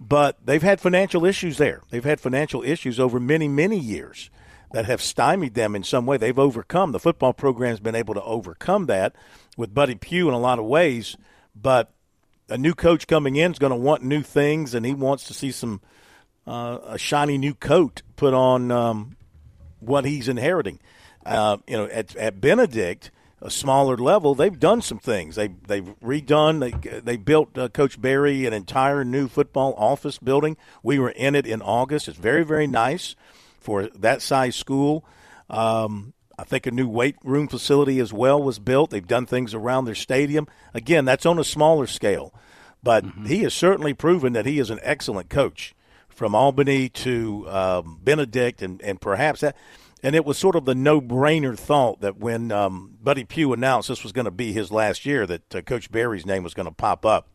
but they've had financial issues there. They've had financial issues over many, many years that have stymied them in some way. They've overcome. The football program's been able to overcome that with Buddy Pough in a lot of ways. But a new coach coming in is going to want new things, and he wants to see some uh, a shiny new coat put on um, what he's inheriting. Uh, you know, at, at Benedict, a smaller level, they've done some things. They they've redone. They they built uh, Coach Berry an entire new football office building. We were in it in August. It's very very nice for that size school. Um, I think a new weight room facility as well was built. They've done things around their stadium. Again, that's on a smaller scale, but mm-hmm. he has certainly proven that he is an excellent coach from Albany to um, Benedict, and and perhaps that and it was sort of the no-brainer thought that when um, Buddy Pough announced this was going to be his last year, that uh, Coach Berry's name was going to pop up.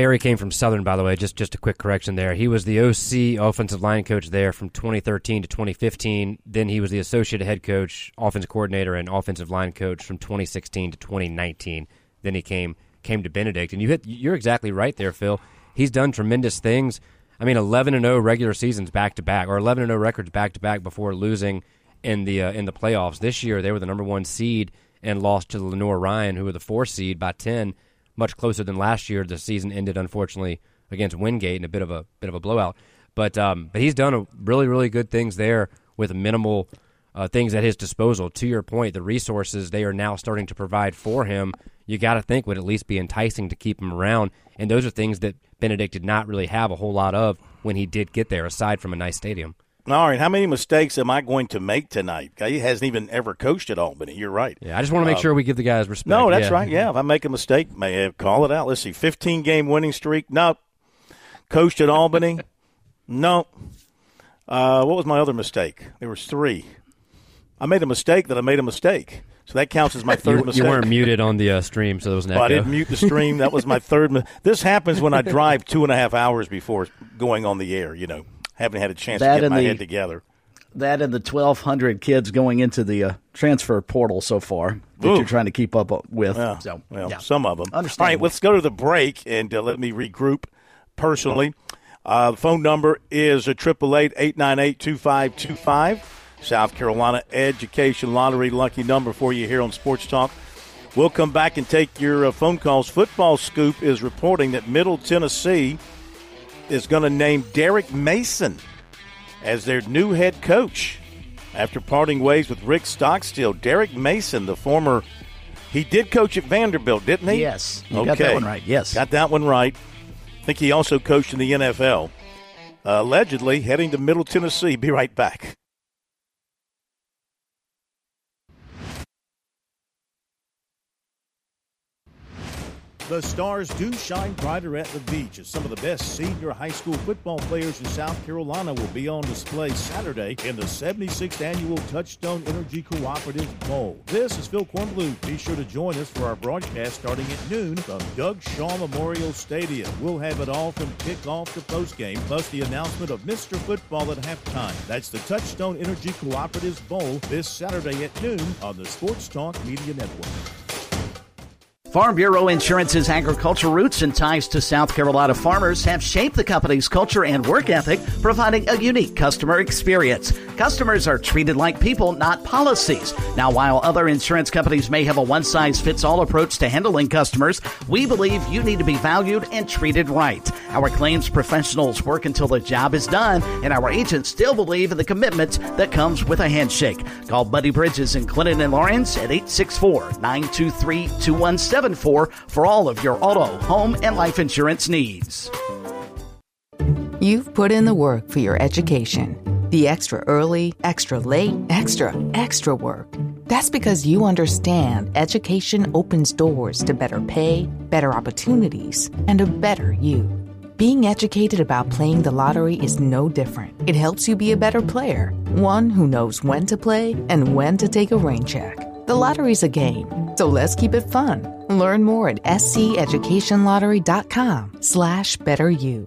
Berry came from Southern, by the way. Just just a quick correction there. He was the OC offensive line coach there from 2013 to 2015. Then he was the associate head coach, offensive coordinator, and offensive line coach from 2016 to 2019. Then he came came to Benedict, and you hit. You're exactly right there, Phil. He's done tremendous things. I mean, 11 and 0 regular seasons back to back, or 11 and 0 records back to back before losing in the uh, in the playoffs. This year, they were the number one seed and lost to the Lenoir-Rhyne, who were the four seed by ten, much closer than last year. The season ended unfortunately against Wingate in a bit of a bit of a blowout. But um, but he's done a really really good things there with minimal uh, things at his disposal. To your point, the resources they are now starting to provide for him, you got to think would at least be enticing to keep him around. And those are things that Benedict did not really have a whole lot of when he did get there, aside from a nice stadium. All right, how many mistakes am I going to make tonight? He hasn't even ever coached at Albany. You're right. Yeah, I just want to make uh, sure we give the guys respect. No, that's yeah. right. Yeah, if I make a mistake, may call it out. Let's see, 15 game winning streak. No. Coached at Albany. no. Uh, what was my other mistake? There was three. I made a mistake that I made a mistake. So that counts as my third you, mistake. You weren't muted on the uh, stream, so there was an well, I didn't mute the stream. That was my third. Mi- this happens when I drive two and a half hours before going on the air. You know haven't had a chance that to get my the, head together. That and the 1,200 kids going into the uh, transfer portal so far that Ooh. you're trying to keep up with. Yeah, so, well, yeah. some of them. All right, let's go to the break and uh, let me regroup personally. Uh, the phone number is a triple eight eight nine eight two five two five. South Carolina Education Lottery lucky number for you here on Sports Talk. We'll come back and take your uh, phone calls. Football Scoop is reporting that Middle Tennessee is going to name Derek Mason as their new head coach after parting ways with Rick Stockstill. Derek Mason, the former, he did coach at Vanderbilt, didn't he? Yes. You okay. got that one right. Yes. Got that one right. I think he also coached in the NFL. Uh, allegedly heading to Middle Tennessee. Be right back. The stars do shine brighter at the beach as some of the best senior high school football players in South Carolina will be on display Saturday in the 76th annual Touchstone Energy Cooperative Bowl. This is Phil Kornblut. Be sure to join us for our broadcast starting at noon from Doug Shaw Memorial Stadium. We'll have it all from kickoff to postgame, plus the announcement of Mr. Football at halftime. That's the Touchstone Energy Cooperative Bowl this Saturday at noon on the Sports Talk Media Network. Farm Bureau Insurance's agricultural roots and ties to South Carolina farmers have shaped the company's culture and work ethic, providing a unique customer experience. Customers are treated like people, not policies. Now, while other insurance companies may have a one size fits all approach to handling customers, we believe you need to be valued and treated right. Our claims professionals work until the job is done, and our agents still believe in the commitment that comes with a handshake. Call Buddy Bridges in Clinton and Laurens at 864 923 2177 for all of your auto, home, and life insurance needs. You've put in the work for your education the extra early, extra late, extra, extra work. That's because you understand education opens doors to better pay, better opportunities, and a better you. Being educated about playing the lottery is no different. It helps you be a better player, one who knows when to play and when to take a rain check. The lottery's a game, so let's keep it fun. Learn more at sceducationlottery.com slash better you.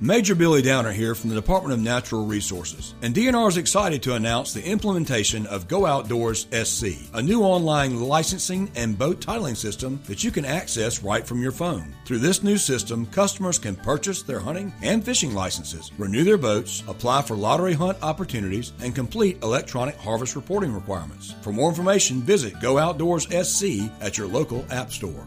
Major Billy Downer here from the Department of Natural Resources, and DNR is excited to announce the implementation of Go Outdoors SC, a new online licensing and boat titling system that you can access right from your phone. Through this new system, customers can purchase their hunting and fishing licenses, renew their boats, apply for lottery hunt opportunities, and complete electronic harvest reporting requirements. For more information, visit Go Outdoors SC at your local app store.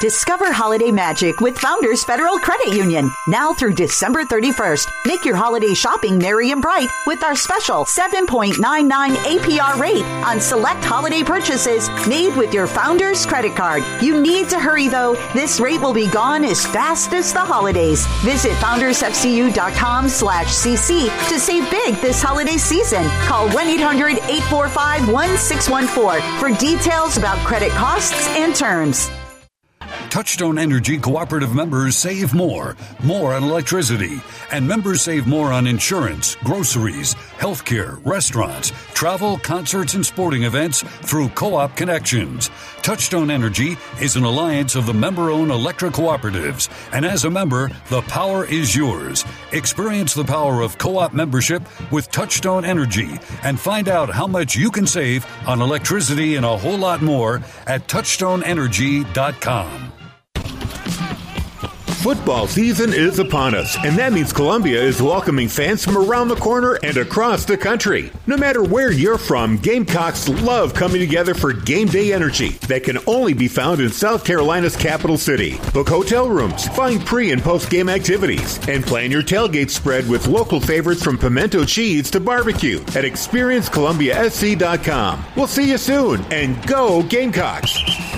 Discover holiday magic with Founders Federal Credit Union. Now through December 31st. Make your holiday shopping merry and bright with our special 7.99 APR rate on select holiday purchases made with your Founders credit card. You need to hurry though. This rate will be gone as fast as the holidays. Visit foundersfcu.com slash CC to save big this holiday season. Call 1-800-845-1614 for details about credit costs and terms. Touchstone Energy cooperative members save more, more on electricity, and members save more on insurance, groceries, healthcare, restaurants, travel, concerts, and sporting events through Co-op Connections. Touchstone Energy is an alliance of the member-owned electric cooperatives, and as a member, the power is yours. Experience the power of co-op membership with Touchstone Energy and find out how much you can save on electricity and a whole lot more at touchstoneenergy.com. Football season is upon us, and that means Columbia is welcoming fans from around the corner and across the country. No matter where you're from, Gamecocks love coming together for game day energy that can only be found in South Carolina's capital city. Book hotel rooms, find pre and post game activities, and plan your tailgate spread with local favorites from pimento cheese to barbecue at experiencecolumbiasc.com. We'll see you soon, and go Gamecocks!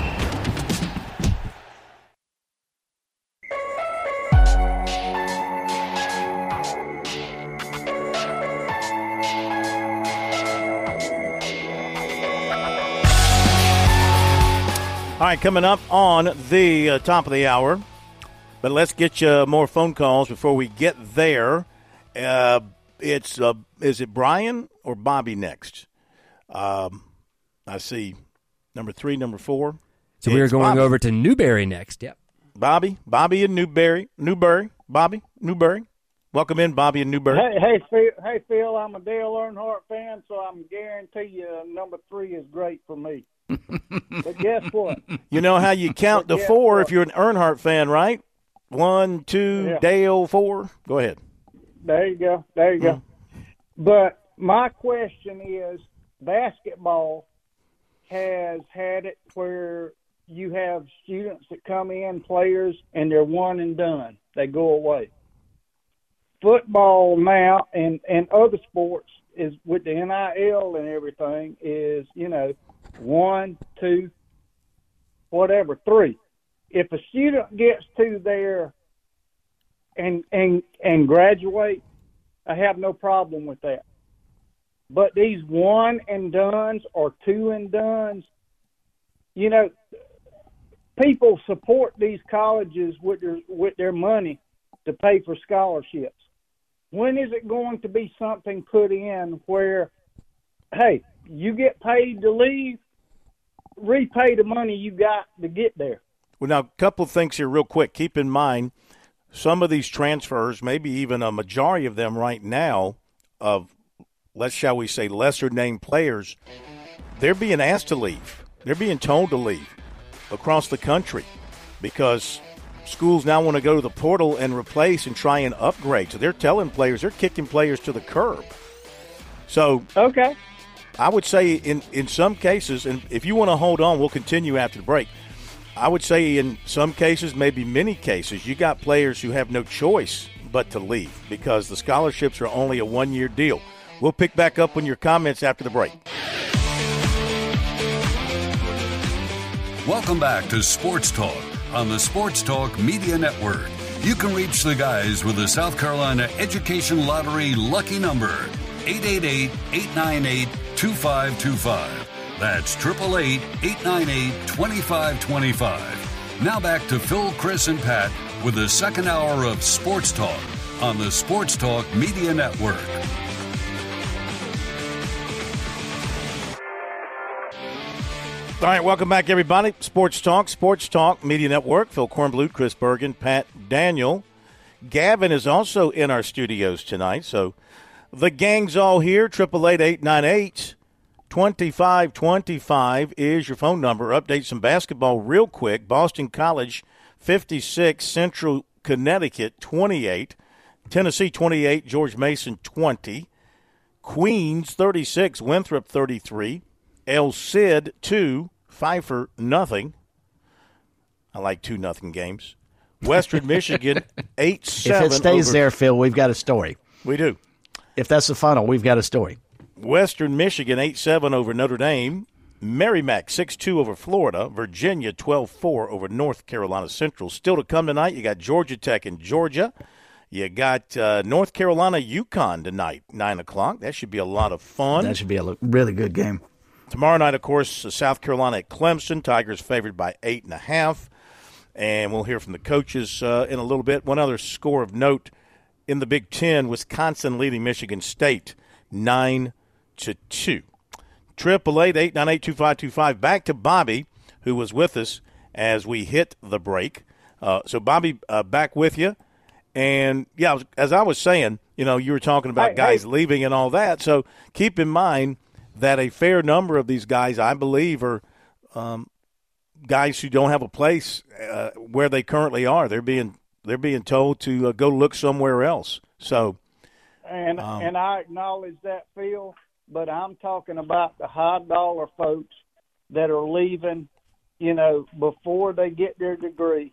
Right, coming up on the uh, top of the hour, but let's get you more phone calls before we get there. Uh, it's uh, is it Brian or Bobby next? Um, I see number three, number four. So we are going Bobby. over to Newberry next. Yep. Bobby, Bobby and Newberry, Newberry, Bobby, Newberry. Welcome in, Bobby and Newberry. Hey, hey, Phil, hey, Phil. I'm a Dale Earnhardt fan, so I'm guarantee you number three is great for me. but guess what? You know how you count to Yeah, four well- if you're an Earnhardt fan, right? One, two, Yeah. Dale, four. Go ahead. There you go. There you go. Mm. But my question is, basketball has had it where you have students that come in, players, and they're one and done. They go away. Football now and and other sports is with the NIL and everything is you know one, two, whatever, three. If a student gets to there and and and graduate, I have no problem with that. But these one and dones or two and dones, you know, people support these colleges with their with their money to pay for scholarships. When is it going to be something put in where, hey, you get paid to leave, repay the money you got to get there? Well, now, a couple of things here, real quick. Keep in mind, some of these transfers, maybe even a majority of them right now, of let's shall we say lesser named players, they're being asked to leave. They're being told to leave across the country because schools now want to go to the portal and replace and try and upgrade. So they're telling players, they're kicking players to the curb. So okay, I would say in in some cases, and if you want to hold on, we'll continue after the break. I would say in some cases, maybe many cases, you got players who have no choice but to leave because the scholarships are only a one year deal. We'll pick back up on your comments after the break. Welcome back to Sports Talk on the Sports Talk Media Network. You can reach the guys with the South Carolina Education Lottery lucky number 888 898 2525. That's 888 898 2525. Now back to Phil, Chris, and Pat with the second hour of Sports Talk on the Sports Talk Media Network. All right, welcome back, everybody. Sports Talk, Sports Talk Media Network. Phil Kornblut, Chris Bergen, Pat Daniel. Gavin is also in our studios tonight, so the gang's all here. Triple eight eight nine eight twenty five twenty five is your phone number. Update some basketball real quick. Boston College fifty six, Central Connecticut twenty eight, Tennessee twenty eight, George Mason twenty, Queens thirty six, Winthrop thirty three. El Cid two, Pfeiffer nothing. I like two nothing games. Western Michigan eight seven. If it stays over- there, Phil, we've got a story. we do. If that's the final, we've got a story. Western Michigan eight seven over Notre Dame. Merrimack six two over Florida. Virginia 12-4 over North Carolina Central. Still to come tonight. You got Georgia Tech and Georgia. You got uh, North Carolina UConn tonight, nine o'clock. That should be a lot of fun. That should be a really good game. Tomorrow night, of course, uh, South Carolina at Clemson. Tigers favored by eight and a half. And we'll hear from the coaches uh, in a little bit. One other score of note in the Big Ten: Wisconsin leading Michigan State nine to two. Triple eight eight nine eight two five two five. Back to Bobby, who was with us as we hit the break. Uh, so, Bobby, uh, back with you. And yeah, as I was saying, you know, you were talking about Hey, guys hey. leaving and all that. So keep in mind that a fair number of these guys, I believe, are um, guys who don't have a place uh, where they currently are. They're being they're being told to uh, go look somewhere else. So And Um, and I acknowledge that, Phil, but I'm talking about the high dollar folks that are leaving, you know, before they get their degree,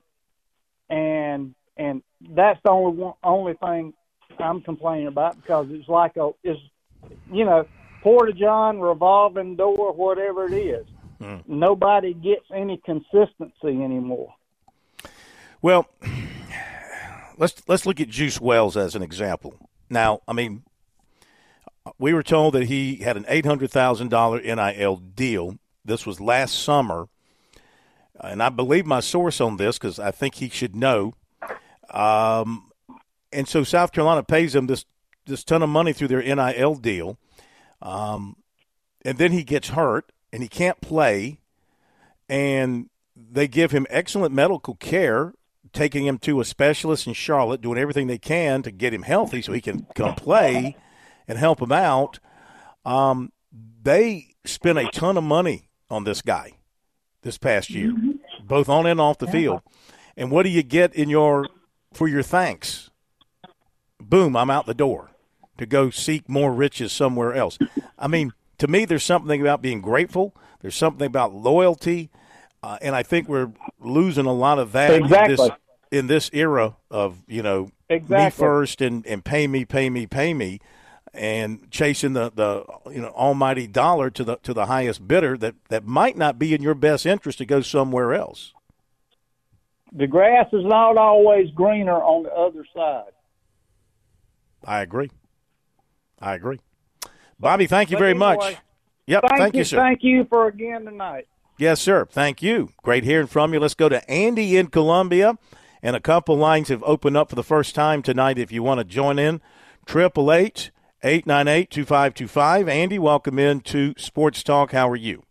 and and that's the only one, only thing I'm complaining about because it's like a is, you know, porta john, revolving door, whatever it is. Nobody gets any consistency anymore. Well, let's let's look at Juice Wells as an example. Now, I mean, we were told that he had an eight hundred thousand dollar NIL deal. This was last summer, and I believe my source on this because I think he should know. Um, and so South Carolina pays him this this ton of money through their NIL deal, um, and then he gets hurt and he can't play, and they give him excellent medical care, taking him to a specialist in Charlotte, doing everything they can to get him healthy so he can come play and help him out. Um, they spent a ton of money on this guy this past year, both on and off the field. And what do you get in your for your thanks? Boom, I'm out the door to go seek more riches somewhere else. I mean, to me, there's something about being grateful. There's something about loyalty, uh, and I think we're losing a lot of that in Exactly. this in this era of you know me first and, and pay me, pay me, pay me, and chasing the, the you know almighty dollar to the to the highest bidder that that might not be in your best interest to go somewhere else. The grass is not always greener on the other side. I agree. I agree. Bobby, thank you But very anyway, much. Yep, thank, thank you, you, sir. Thank you for again tonight. Yes, sir. Thank you. Great hearing from you. Let's go to Andy in Columbia. And a couple lines have opened up for the first time tonight if you want to join in. Triple eight eight nine eight two five two five. Andy, welcome in to Sports Talk. How are you?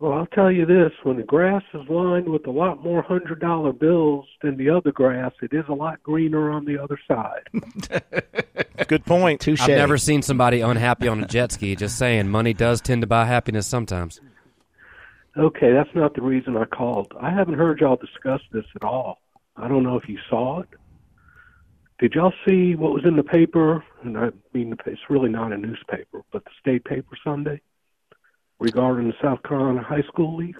Well, I'll tell you this: when the grass is lined with a lot more hundred dollar bills than the other grass, it is a lot greener on the other side. Good point. I've never seen somebody unhappy on a jet ski. Just saying, money does tend to buy happiness sometimes. Okay, that's not the reason I called. I haven't heard y'all discuss this at all. I don't know if you saw it. Did y'all see what was in the paper? And I mean, it's really not a newspaper, but the state paper Sunday regarding the South Carolina High School League.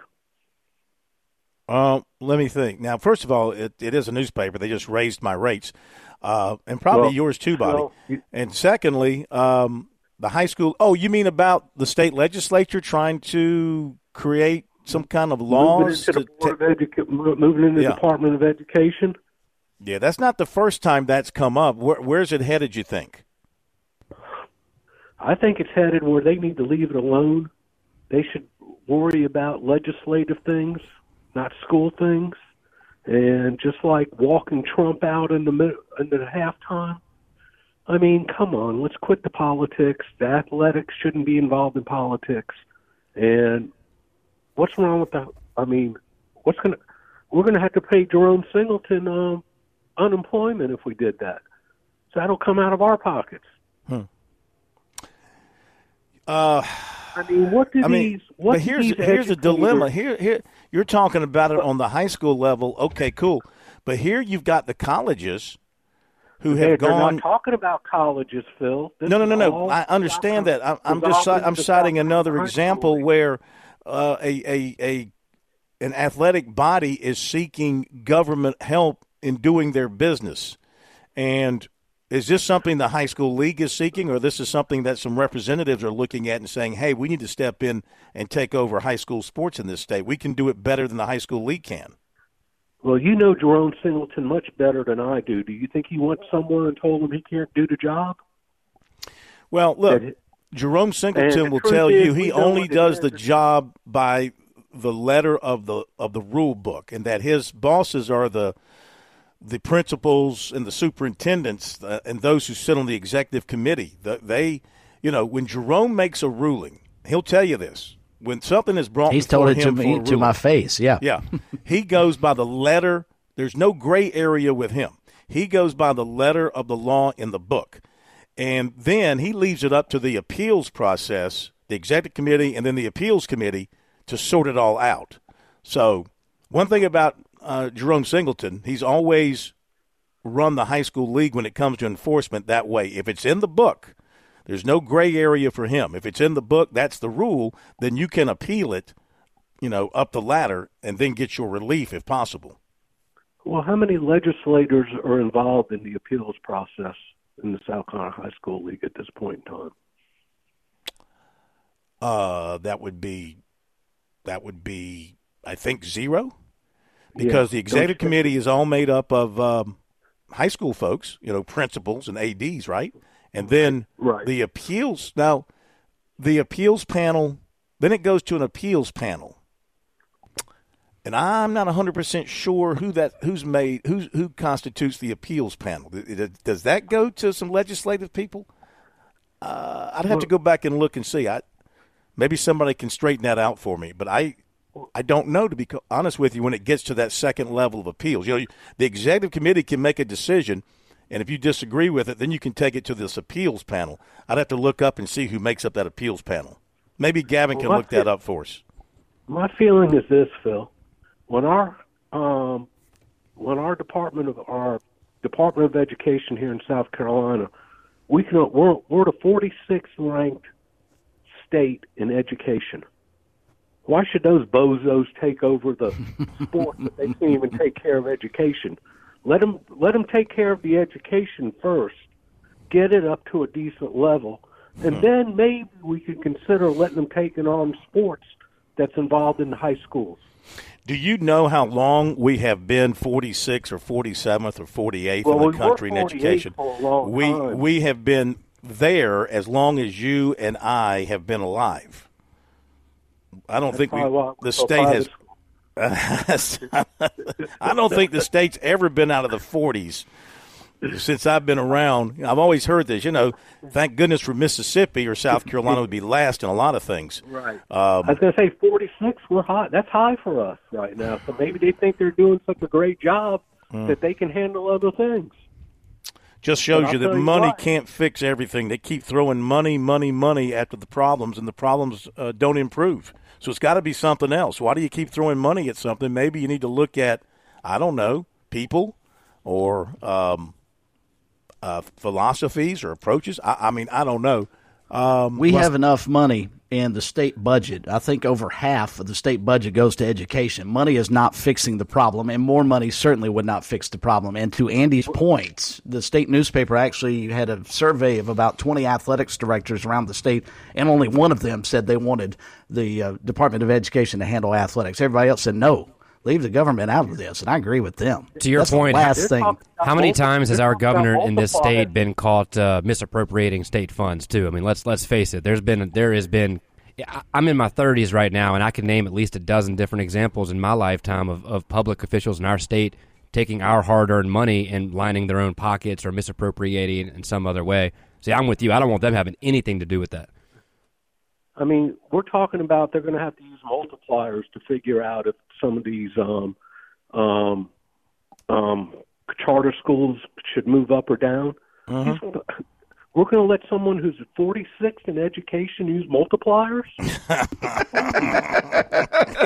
Uh, let me think. Now, first of all, it, it is a newspaper. They just raised my rates, uh, and probably Well, yours too, Bobby. well, you- and secondly, um, the high school. Oh, you mean about the state legislature trying to create some kind of moving laws? into the Educa- moving into Yeah. the Department of Education. yeah, that's not the first time that's come up. Where, where's it headed? You think? I think it's headed where they need to leave it alone. They should worry about legislative things, not school things. And just like walking Trump out in the mid- in the halftime, I mean, come on, let's quit the politics. The athletics shouldn't be involved in politics. And what's wrong with the? I mean, what's gonna? We're gonna have to pay Jerome Singleton um, unemployment if we did that. So that'll come out of our pockets. Uh, I mean, what do I mean, these? What but here's here's educators- dilemma. Here, here you're talking about it on the high school level. Okay, cool. But here you've got the colleges who have they're gone. not talking about colleges, Phil. This No, no, no, no. I understand that. I'm, I'm just I'm citing another example where uh, a, a a an athletic body is seeking government help in doing their business, and is this something the high school league is seeking, or this is something that some representatives are looking at and saying, "Hey, we need to step in and take over high school sports in this state. We can do it better than the high school league can." Well, you know Jerome Singleton much better than I do. Do you think he went somewhere and told him he can't do the job? Well, look, Jerome Singleton the will tell is, you he only does the job by the letter of the of the rule book, and that his bosses are the the principals and the superintendents uh, and those who sit on the executive committee. The, they, you know, when Jerome makes a ruling, he'll tell you this. When something is brought, He's told it to him for me a to my face. Yeah. yeah. He goes by the letter. There's no gray area with him. He goes by the letter of the law in the book. And then he leaves it up to the appeals process, the executive committee, and then the appeals committee to sort it all out. So, one thing about uh, Jerome Singleton, he's always run the high school league when it comes to enforcement that way. If it's in the book, there's no gray area for him. If it's in the book, that's the rule, then you can appeal it, you know, up the ladder and then get your relief if possible. Well, how many legislators are involved in the appeals process in the South Carolina High School League at this point in time? Uh, that would be, that would be, I think zero, because Yeah, the executive committee is all made up of um, high school folks, you know, principals and ads, right? And then Right. the appeals. Now, the appeals panel, then it goes to an appeals panel, and I'm not 100 percent sure who that who's made who's who constitutes the appeals panel. Does that go to some legislative people? Uh, I'd have to go back and look and see. I maybe somebody can straighten that out for me, but I I don't know to be honest with you. When it gets to that second level of appeals, you know, the executive committee can make a decision, and if you disagree with it, then you can take it to this appeals panel. I'd have to look up and see who makes up that appeals panel. Maybe Gavin can Well, look that up for us. My feeling is this, Phil. When our um, when our department of our Department of Education here in South Carolina, we can we're we're the 46th ranked state in education. Why should those bozos take over the sport that they can't even take care of education? Let them let them take care of the education first. Get it up to a decent level, and then maybe we could consider letting them take an on sports that's involved in the high schools. Do you know how long we have been 46th or 47th or 48th Well, in the country in education? for a long we time. we have been there as long as you and I have been alive. I don't That's think we, the state has. I don't think the state's ever been out of the 40s since I've been around. I've always heard this. You know, thank goodness for Mississippi or South Carolina would be last in a lot of things. Right. Um, I was going to say 46. We're high. That's high for us right now. So maybe they think they're doing such a great job Hmm. that they can handle other things. Just shows you that you money what. can't fix everything. They keep throwing money, money, money after the problems, and the problems uh, don't improve. So it's got to be something else. Why do you keep throwing money at something? Maybe you need to look at, I don't know, people or um, uh, philosophies or approaches. I, I mean, I don't know. Um, We have enough money in the state budget. I think over half of the state budget goes to education. Money is not fixing the problem, and more money certainly would not fix the problem. And to Andy's point, the state newspaper actually had a survey of about 20 athletics directors around the state, and only one of them said they wanted the uh, Department of Education to handle athletics. Everybody else said no. Leave the government out of this, and I agree with them. To your That's the point, last thing. how many times has our governor in this state been caught uh, misappropriating state funds too? I mean, let's let's face it. There's been there has been. I- I'm in my 30s right now, and I can name at least a dozen different examples in my lifetime of, of public officials in our state taking our hard-earned money and lining their own pockets or misappropriating in some other way. See, I'm with you. I don't want them having anything to do with that. I mean, we're talking about they're going to have to use multipliers to figure out if some of these um, um, um, charter schools should move up or down. Uh-huh. We're going to let someone who's 46 in education use multipliers?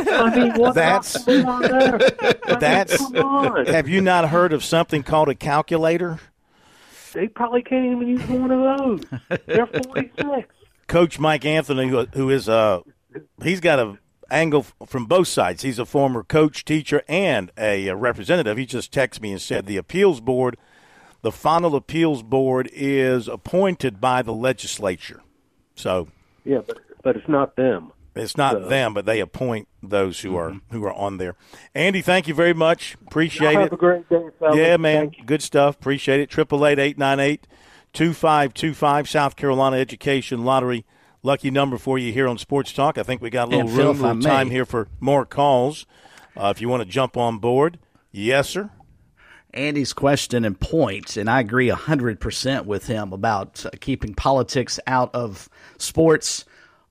I mean, what That's going on there? Mean, come on. Have you not heard of something called a calculator? They probably can't even use one of those. They're 46. Coach Mike Anthony, who, who is uh, he's got a angle from both sides. He's a former coach, teacher, and a, representative. He just texted me and said the appeals board, the final appeals board, is appointed by the legislature. So Yeah, but but it's not them. it's not So- them, but they appoint those who are mm-hmm. who are on there. Andy, thank you very much. Appreciate Y'all it. have a great day, fellas. Yeah, man. Good stuff. Appreciate it. Triple eight eight nine eight two five two five. South Carolina Education Lottery. Lucky number for you here on Sports Talk. I think we got a little And room, little time here for more calls. Uh, if you want to jump on board, yes, sir. Andy's question and point, and I agree 100% with him about uh, keeping politics out of sports.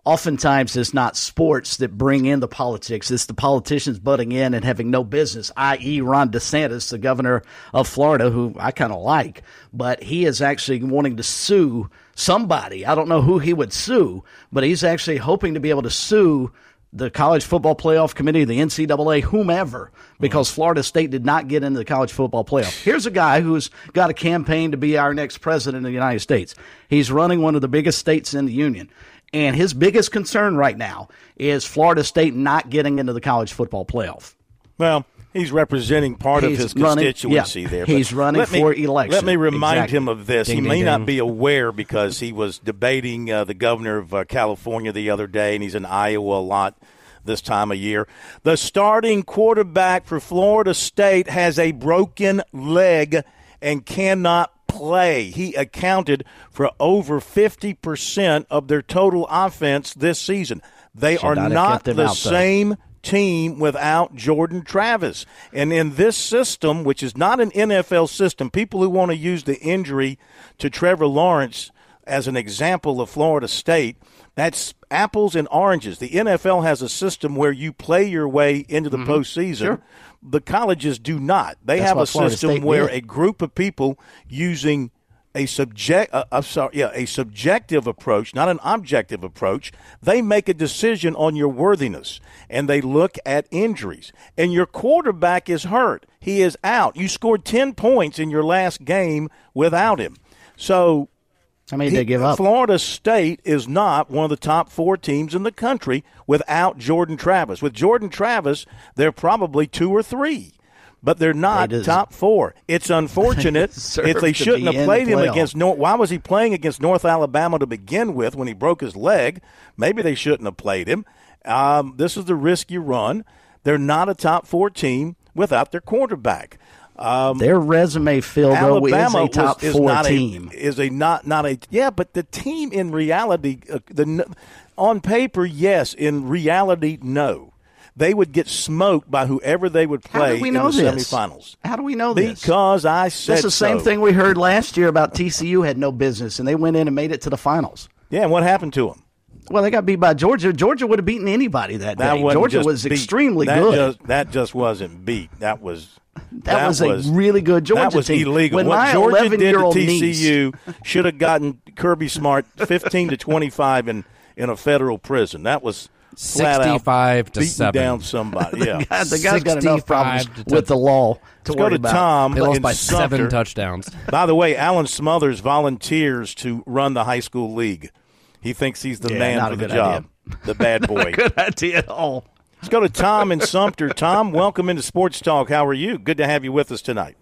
Oftentimes, it's not sports that bring in the politics. It's the politicians butting in and having no business, i.e., Ron DeSantis, the governor of Florida, who I kind of like, but he is actually wanting to sue somebody. I don't know who he would sue, but he's actually hoping to be able to sue the college football playoff committee, the NCAA, whomever, because uh-huh. Florida State did not get into the college football playoff. Here's a guy who's got a campaign to be our next president of the United States. He's running one of the biggest states in the union. And his biggest concern right now is Florida State not getting into the college football playoff. Well, he's representing part He's of his running- constituency yeah, there. he's running me- for election. Let me remind Exactly. him of this. Ding, he ding, may ding. not be aware because he was debating uh, the governor of uh, California the other day, and he's in Iowa a lot this time of year. The starting quarterback for Florida State has a broken leg and cannot play. He accounted for over 50% of their total offense this season. They Should are not not the out, same team without Jordan Travis. And in this system, which is not an NFL system, people who want to use the injury to Trevor Lawrence as an example of Florida State, that's apples and oranges. The NFL has a system where you play your way into the mm-hmm. postseason. Sure. The colleges do not. They That's have a system State where did. a group of people using a subject uh, I'm sorry, yeah, a subjective approach, not an objective approach. They make a decision on your worthiness and they look at injuries. And your quarterback is hurt. He is out. You scored 10 points in your last game without him. So How many did they give up? Florida State is not one of the top four teams in the country without Jordan Travis. With Jordan Travis, they're probably two or three, but they're not is- top four. It's unfortunate if they shouldn't have played him against North. Why was he playing against North Alabama to begin with when he broke his leg? Maybe they shouldn't have played him. Um, this is the risk you run. They're not a top four team without their quarterback. Um, Their resume, Phil, though, is a top was, is four team. A, is a not not a yeah, but the team in reality, uh, the on paper, yes. In reality, no. They would get smoked by whoever they would play we in know the this? semifinals. How do we know this? Because I said That's the same so. thing we heard last year about TCU had no business, and they went in and made it to the finals. Yeah, and what happened to them? Well, they got beat by Georgia. Georgia would have beaten anybody that, That day. Georgia was beat. extremely that good. Just, that just wasn't beat. That was That was a really good Georgia That was team. illegal. When what Georgia did to 11-year-old niece- TCU should have gotten Kirby Smart fifteen to twenty five in in a federal prison. That was flat 65 to beating 7. down somebody. the, Yeah, guy, the guy's got enough 65 problems to with the law to Let's go to about. Tom. They lost in by seven touchdowns. By the way, Alan Smothers volunteers to run the high school league. He thinks he's the Yeah, man not for a the good job. idea. the bad boy. Good idea at all. Let's go to Tom in Sumter. Tom, welcome into Sports Talk. How are you? Good to have you with us tonight.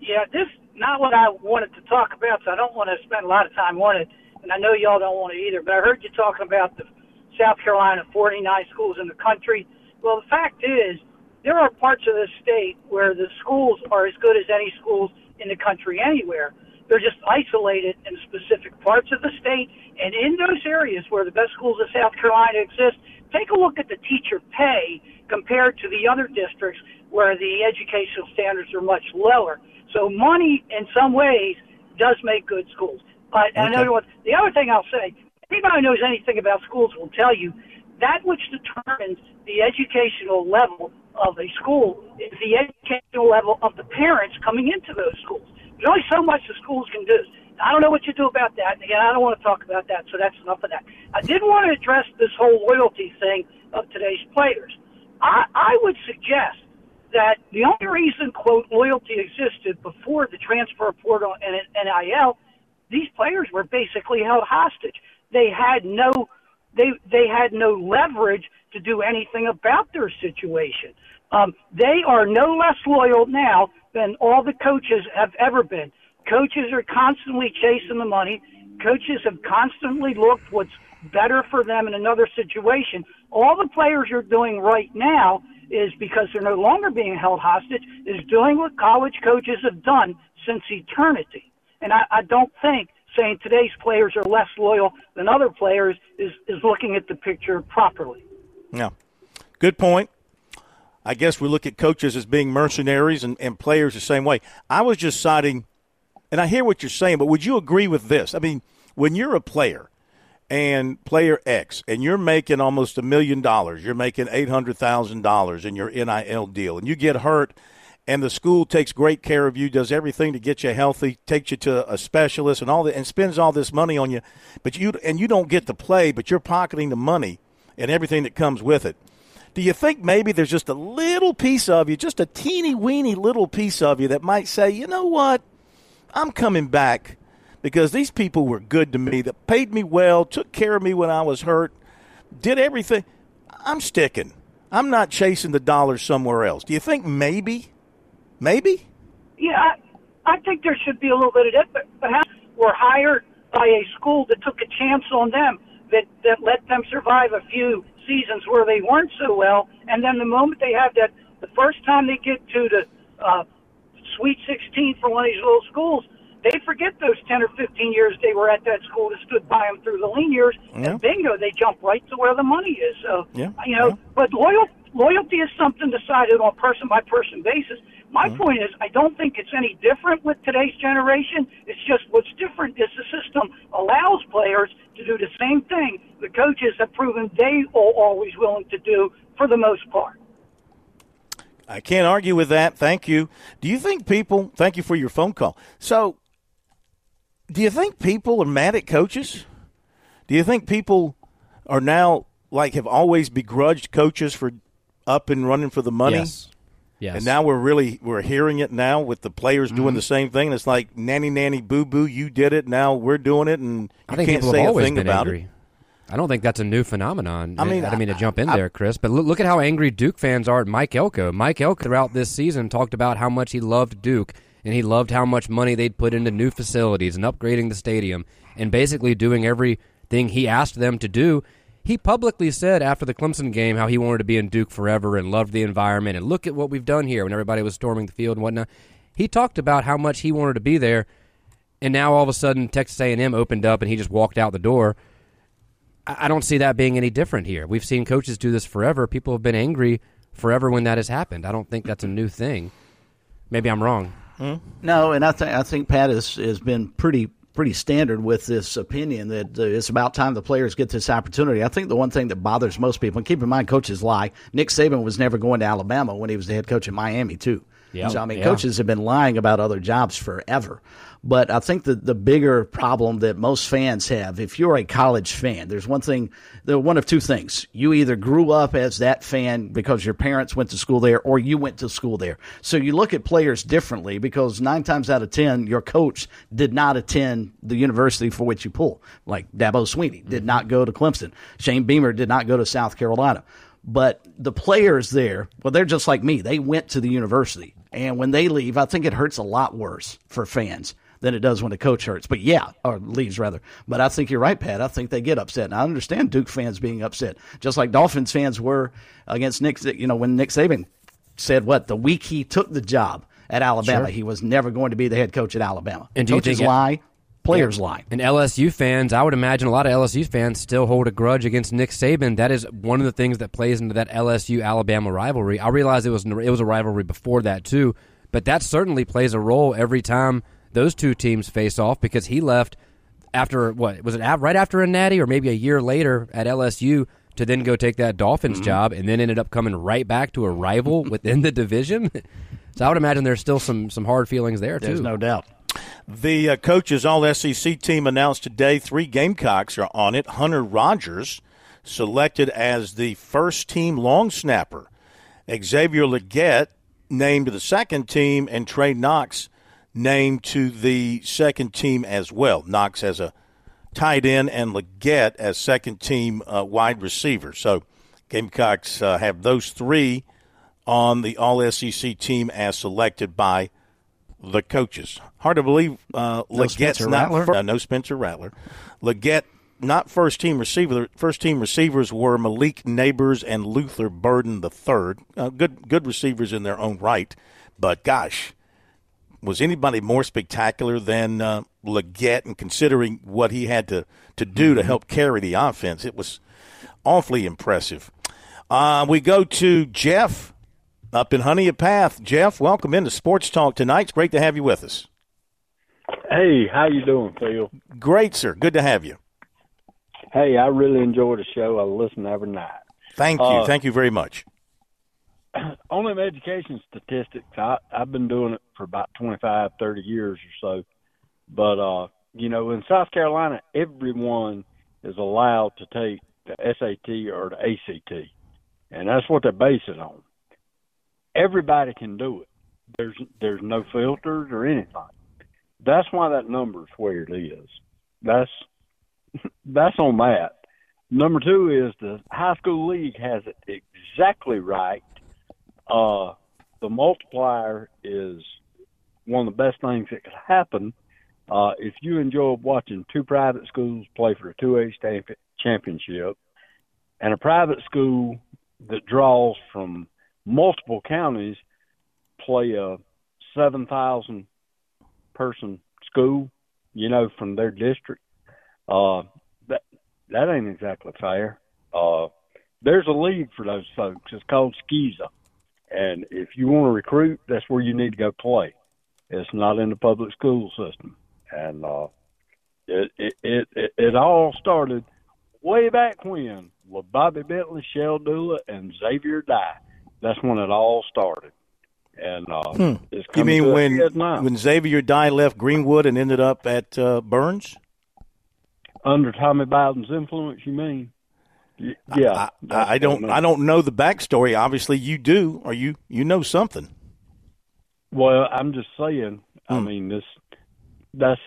Yeah, this not what I wanted to talk about, so I don't want to spend a lot of time on it, and I know y'all don't want it either. But I heard you talking about the South Carolina 49 schools in the country. Well, the fact is, there are parts of the state where the schools are as good as any schools in the country anywhere. They're just isolated in specific parts of the state, and in those areas where the best schools of South Carolina exist, take a look at the teacher pay compared to the other districts where the educational standards are much lower. So money, in some ways, does make good schools. But okay. another one, the other thing I'll say, anybody who knows anything about schools will tell you that which determines the educational level of a school is the educational level of the parents coming into those schools. There's only so much the schools can do. I don't know what you do about that. And again, I don't want to talk about that, so that's enough of that. I did want to address this whole loyalty thing of today's players. I, I would suggest that the only reason, quote, loyalty existed before the transfer portal and NIL, these players were basically held hostage. They had no, they, they had no leverage to do anything about their situation. Um, they are no less loyal now than all the coaches have ever been. Coaches are constantly chasing the money. Coaches have constantly looked what's better for them in another situation. All the players are doing right now is because they're no longer being held hostage, is doing what college coaches have done since eternity. And I, I don't think saying today's players are less loyal than other players is, is looking at the picture properly. Yeah. Good point. I guess we look at coaches as being mercenaries and, and players the same way. I was just citing, and I hear what you're saying, but would you agree with this? I mean, when you're a player and player X, and you're making almost a million dollars, you're making eight hundred thousand dollars in your NIL deal, and you get hurt, and the school takes great care of you, does everything to get you healthy, takes you to a specialist, and all that, and spends all this money on you, but you and you don't get to play, but you're pocketing the money and everything that comes with it. Do you think maybe there's just a little piece of you, just a teeny weeny little piece of you that might say, you know what, I'm coming back because these people were good to me, that paid me well, took care of me when I was hurt, did everything. I'm sticking. I'm not chasing the dollars somewhere else. Do you think maybe? Maybe? Yeah, I, I think there should be a little bit of that, but perhaps were hired by a school that took a chance on them, that, that let them survive a few seasons where they weren't so well, and then the moment they have that, the first time they get to the uh, Sweet 16 for one of these little schools, they forget those 10 or 15 years they were at that school that stood by them through the lean years, yeah. and bingo, they jump right to where the money is. So, yeah. you know, yeah. but loyal, loyalty is something decided on person by person basis. My mm-hmm. point is, I don't think it's any different with today's generation. It's just what's different is the system allows players to do the same thing the coaches have proven they are always willing to do for the most part. I can't argue with that. Thank you. Do you think people, thank you for your phone call. So, do you think people are mad at coaches? Do you think people are now like have always begrudged coaches for up and running for the money? Yes. Yes. And now we're really we're hearing it now with the players mm-hmm. doing the same thing. It's like nanny nanny boo boo, you did it. Now we're doing it, and you can't say a thing about angry. it. I don't think that's a new phenomenon. I mean, I, I mean to jump in I, there, Chris, but look, look, at how angry Duke fans are at Mike Elko. Mike Elko throughout this season talked about how much he loved Duke and he loved how much money they'd put into new facilities and upgrading the stadium and basically doing everything he asked them to do. He publicly said after the Clemson game how he wanted to be in Duke forever and loved the environment and look at what we've done here when everybody was storming the field and whatnot. He talked about how much he wanted to be there, and now all of a sudden Texas A&M opened up and he just walked out the door. I don't see that being any different here. We've seen coaches do this forever. People have been angry forever when that has happened. I don't think that's a new thing. Maybe I'm wrong. Hmm? No, and I think I think Pat has has been pretty pretty standard with this opinion that uh, it's about time the players get this opportunity. I think the one thing that bothers most people, and keep in mind, coaches lie. Nick Saban was never going to Alabama when he was the head coach in Miami too. Yeah. So I mean, Yeah. coaches have been lying about other jobs forever. But I think that the bigger problem that most fans have, if you're a college fan, there's one thing, there one of two things. You either grew up as that fan because your parents went to school there or you went to school there. So you look at players differently because nine times out of 10, your coach did not attend the university for which you pull. Like Dabo Swinney did mm-hmm. not go to Clemson. Shane Beamer did not go to South Carolina. But the players there, well, they're just like me. They went to the university. And when they leave, I think it hurts a lot worse for fans than it does when a coach hurts. But yeah, or leaves rather. But I think you're right, Pat. I think they get upset. And I understand Duke fans being upset, just like Dolphins fans were against Nick. You know, when Nick Saban said what the week he took the job at Alabama, Sure. he was never going to be the head coach at Alabama. And do you Coaches think- lie, players Yeah. lie. And LSU fans, I would imagine a lot of LSU fans still hold a grudge against Nick Saban. That is one of the things that plays into that LSU Alabama rivalry. I realize it was it was a rivalry before that too, but that certainly plays a role every time those two teams face off because he left after what was it right after a natty or maybe a year later at LSU to then go take that Dolphins Mm-hmm. job and then ended up coming right back to a rival within the division. So I would imagine there's still some some hard feelings there too. There's no doubt. The uh, coaches all SEC team announced today three Gamecocks are on it. Hunter Rogers selected as the first team long snapper. Xavier Legette named to the second team, and Trey Knox named to the second team as well. Knox as a tight end and Legette as second team uh, wide receiver. So Gamecocks uh, have those three on the All SEC team as selected by the coaches. Hard to believe uh, No Legette's Spencer not Rattler? fir- uh, no Spencer Rattler. Legette not first team receiver. First team receivers were Malik Nabers and Luther Burden the third. Uh, good good receivers in their own right, but gosh, was anybody more spectacular than uh, Legette? And considering what he had to to do Mm-hmm. to help carry the offense, it was awfully impressive. Uh, we go to Jeff up in Honea Path. Jeff, welcome into Sports Talk tonight. It's great to have you with us. Hey, how you doing, Phil? Great, sir. Good to have you. Hey, I really enjoy the show. I listen every night. Thank you. Uh, Thank you very much. On them education statistics, I, I've been doing it for about twenty five, thirty years or so. But, uh, you know, in South Carolina, everyone is allowed to take the SAT or the ACT. And that's what they base it on. Everybody can do it. There's there's no filters or anything. That's why that number is where it is. That's that's on that. Number two is the high school league has it exactly right. Uh, the multiplier is one of the best things that could happen. Uh, if you enjoy watching two private schools play for a 2A stamp- championship and a private school that draws from multiple counties play a 7,000 person school, you know, from their district, uh, that that ain't exactly fair. Uh, there's a league for those folks. It's called SCISA, and if you want to recruit, that's where you need to go play. It's not in the public school system, and uh, it, it it it it all started way back when with Bobby Bentley, Shell Dula, and Xavier Dye. That's when it all started, and uh, Hmm. You mean when when Xavier Dye left Greenwood and ended up at uh, Byrnes? under Tommy Bowden's influence? You mean? Y- Yeah, I, I don't. I don't know the backstory. Obviously, you do, or you you know something. Well, I'm just saying. I Hmm. mean, this that's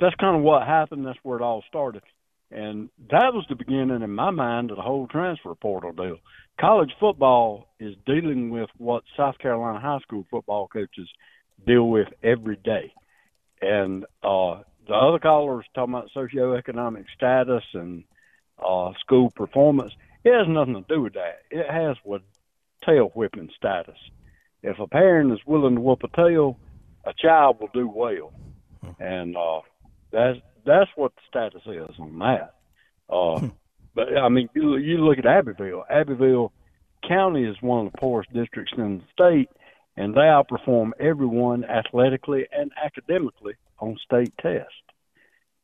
that's kind of what happened. That's where it all started, and that was the beginning in my mind of the whole transfer portal deal. College football is dealing with what South Carolina high school football coaches deal with every day, and uh, the other callers talking about socioeconomic status and uh, school performance. It has nothing to do with that. It has with tail whipping status. If a parent is willing to whoop a tail, a child will do well, and uh, that's that's what the status is on that. Uh, but I mean, you, you look at Abbeville. Abbeville County is one of the poorest districts in the state, and they outperform everyone athletically and academically on state tests.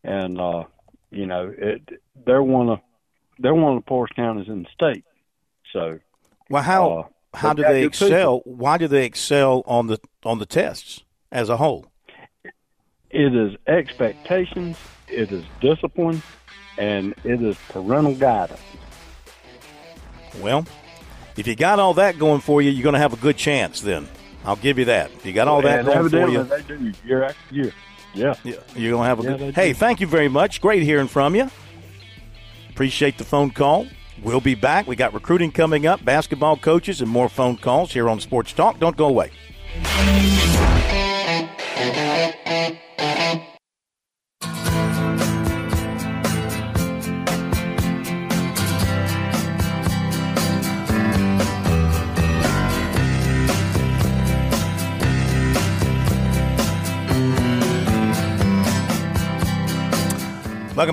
And uh, you know, it, they're one of they're one of the poorest counties in the state. So, Well, how uh, how do they excel? Why do they excel on the on the tests as a whole? It is expectations, it is discipline, and it is parental guidance. Well, if you got all that going for you, you're going to have a good chance. Then I'll give you that. If you got all that and going for you, they do year after year. Yeah, yeah you're going to have a Yeah, good. Hey, thank you very much. Great hearing from you. Appreciate the phone call. We'll be back. We got recruiting coming up, basketball coaches, and more phone calls here on Sports Talk. Don't go away.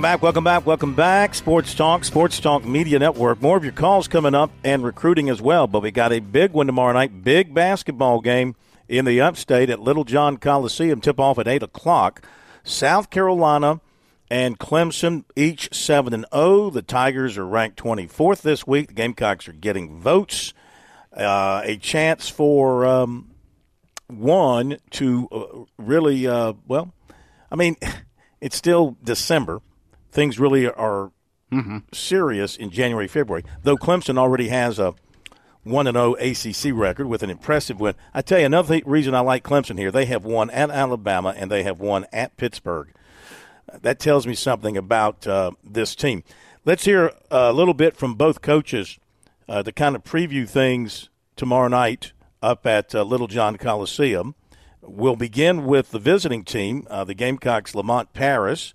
Back, welcome back, welcome back. Sports Talk, Sports Talk Media Network. More of your calls coming up and recruiting as well. But we got a big one tomorrow night, big basketball game in the upstate at Littlejohn Coliseum. Tip off at 8 o'clock. South Carolina and Clemson, each 7 and 0. The Tigers are ranked 24th this week. The Gamecocks are getting votes. Uh, a chance for um, one to uh, really, uh, well, I mean, it's still December. Things really are serious in January, February. Though Clemson already has a one and zero ACC record with an impressive win. I tell you another th- reason I like Clemson here. They have won at Alabama and they have won at Pittsburgh. That tells me something about uh, this team. Let's hear a little bit from both coaches uh, to kind of preview things tomorrow night up at uh, Littlejohn Coliseum. We'll begin with the visiting team, uh, the Gamecocks, Lamont Paris.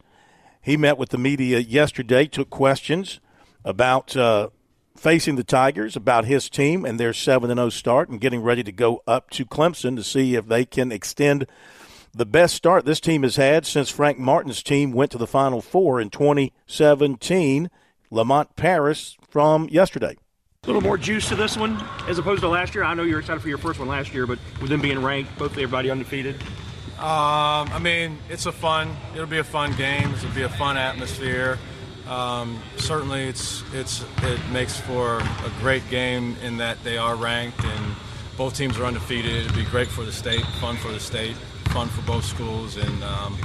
He met with the media yesterday, took questions about uh, facing the Tigers, about his team and their 7 0 start, and getting ready to go up to Clemson to see if they can extend the best start this team has had since Frank Martin's team went to the Final Four in 2017. Lamont Paris from yesterday. A little more juice to this one as opposed to last year. I know you were excited for your first one last year, but with them being ranked, both everybody undefeated. Um, I mean, it's a fun. It'll be a fun game. It'll be a fun atmosphere. Um, certainly, it's it's it makes for a great game in that they are ranked and both teams are undefeated. It'd be great for the state, fun for the state, fun for both schools, and um,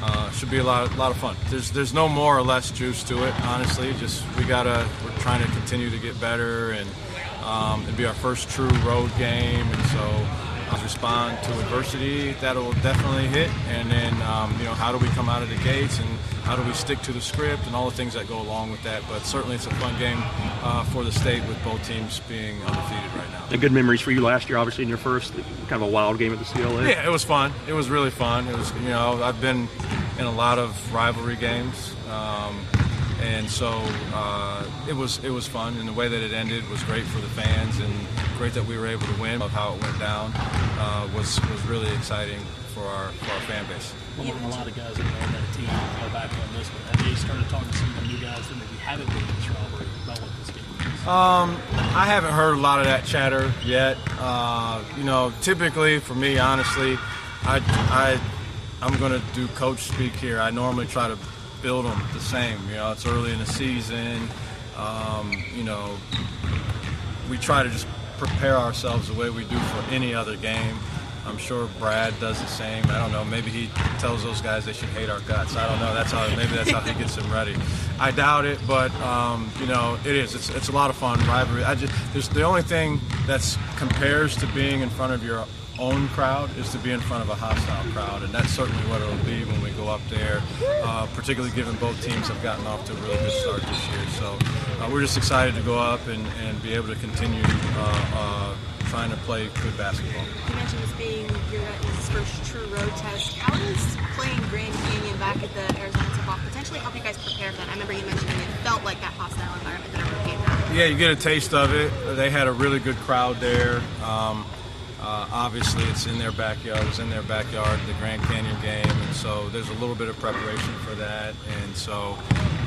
uh, should be a lot lot of fun. There's there's no more or less juice to it, honestly. Just we gotta we're trying to continue to get better, and um, it'd be our first true road game, and so respond to adversity that'll definitely hit and then um, you know how do we come out of the gates and how do we stick to the script and all the things that go along with that. But certainly it's a fun game uh, for the state with both teams being undefeated right now. And good memories for you last year, obviously in your first kind of a wild game at the CLA. yeah it was fun. It was really fun. It was you know i've been in a lot of rivalry games. Um, and so uh, it was it was fun and the way that it ended was great for the fans and great that we were able to win of how it went down uh, was was really exciting for our for our fan base Well, a lot of guys that are on that team go back on this one. Have you started talking to some of the new guys that maybe haven't been in this rivalry about what this game is? Um, I haven't heard a lot of that chatter yet. Uh, you know, typically for me, honestly, I, I, I'm going to do coach speak here. I normally try to build them the same. You know, it's early in the season. Um, you know, we try to just prepare ourselves the way we do for any other game. I'm sure Brad does the same. I don't know. Maybe he tells those guys they should hate our guts. I don't know. That's how. Maybe that's how he gets them ready. I doubt it, but um, you know, it is. It's, it's a lot of fun rivalry. I just there's the only thing that's compares to being in front of your own crowd is to be in front of a hostile crowd, and that's certainly what it'll be when we go up there. Uh, particularly given both teams have gotten off to a really good start this year, so uh, we're just excited to go up and, and be able to continue uh, uh, trying to play good basketball. You mentioned this being your first true road test. How does playing Grand Canyon back at the Arizona Tip-Off potentially help you guys prepare for that? I remember you mentioning it felt like that hostile environment that every game had. Yeah, you get a taste of it. They had a really good crowd there. Um, uh, obviously, it's in their backyard. It was in their backyard, the Grand Canyon game, and so there's a little bit of preparation for that. And so,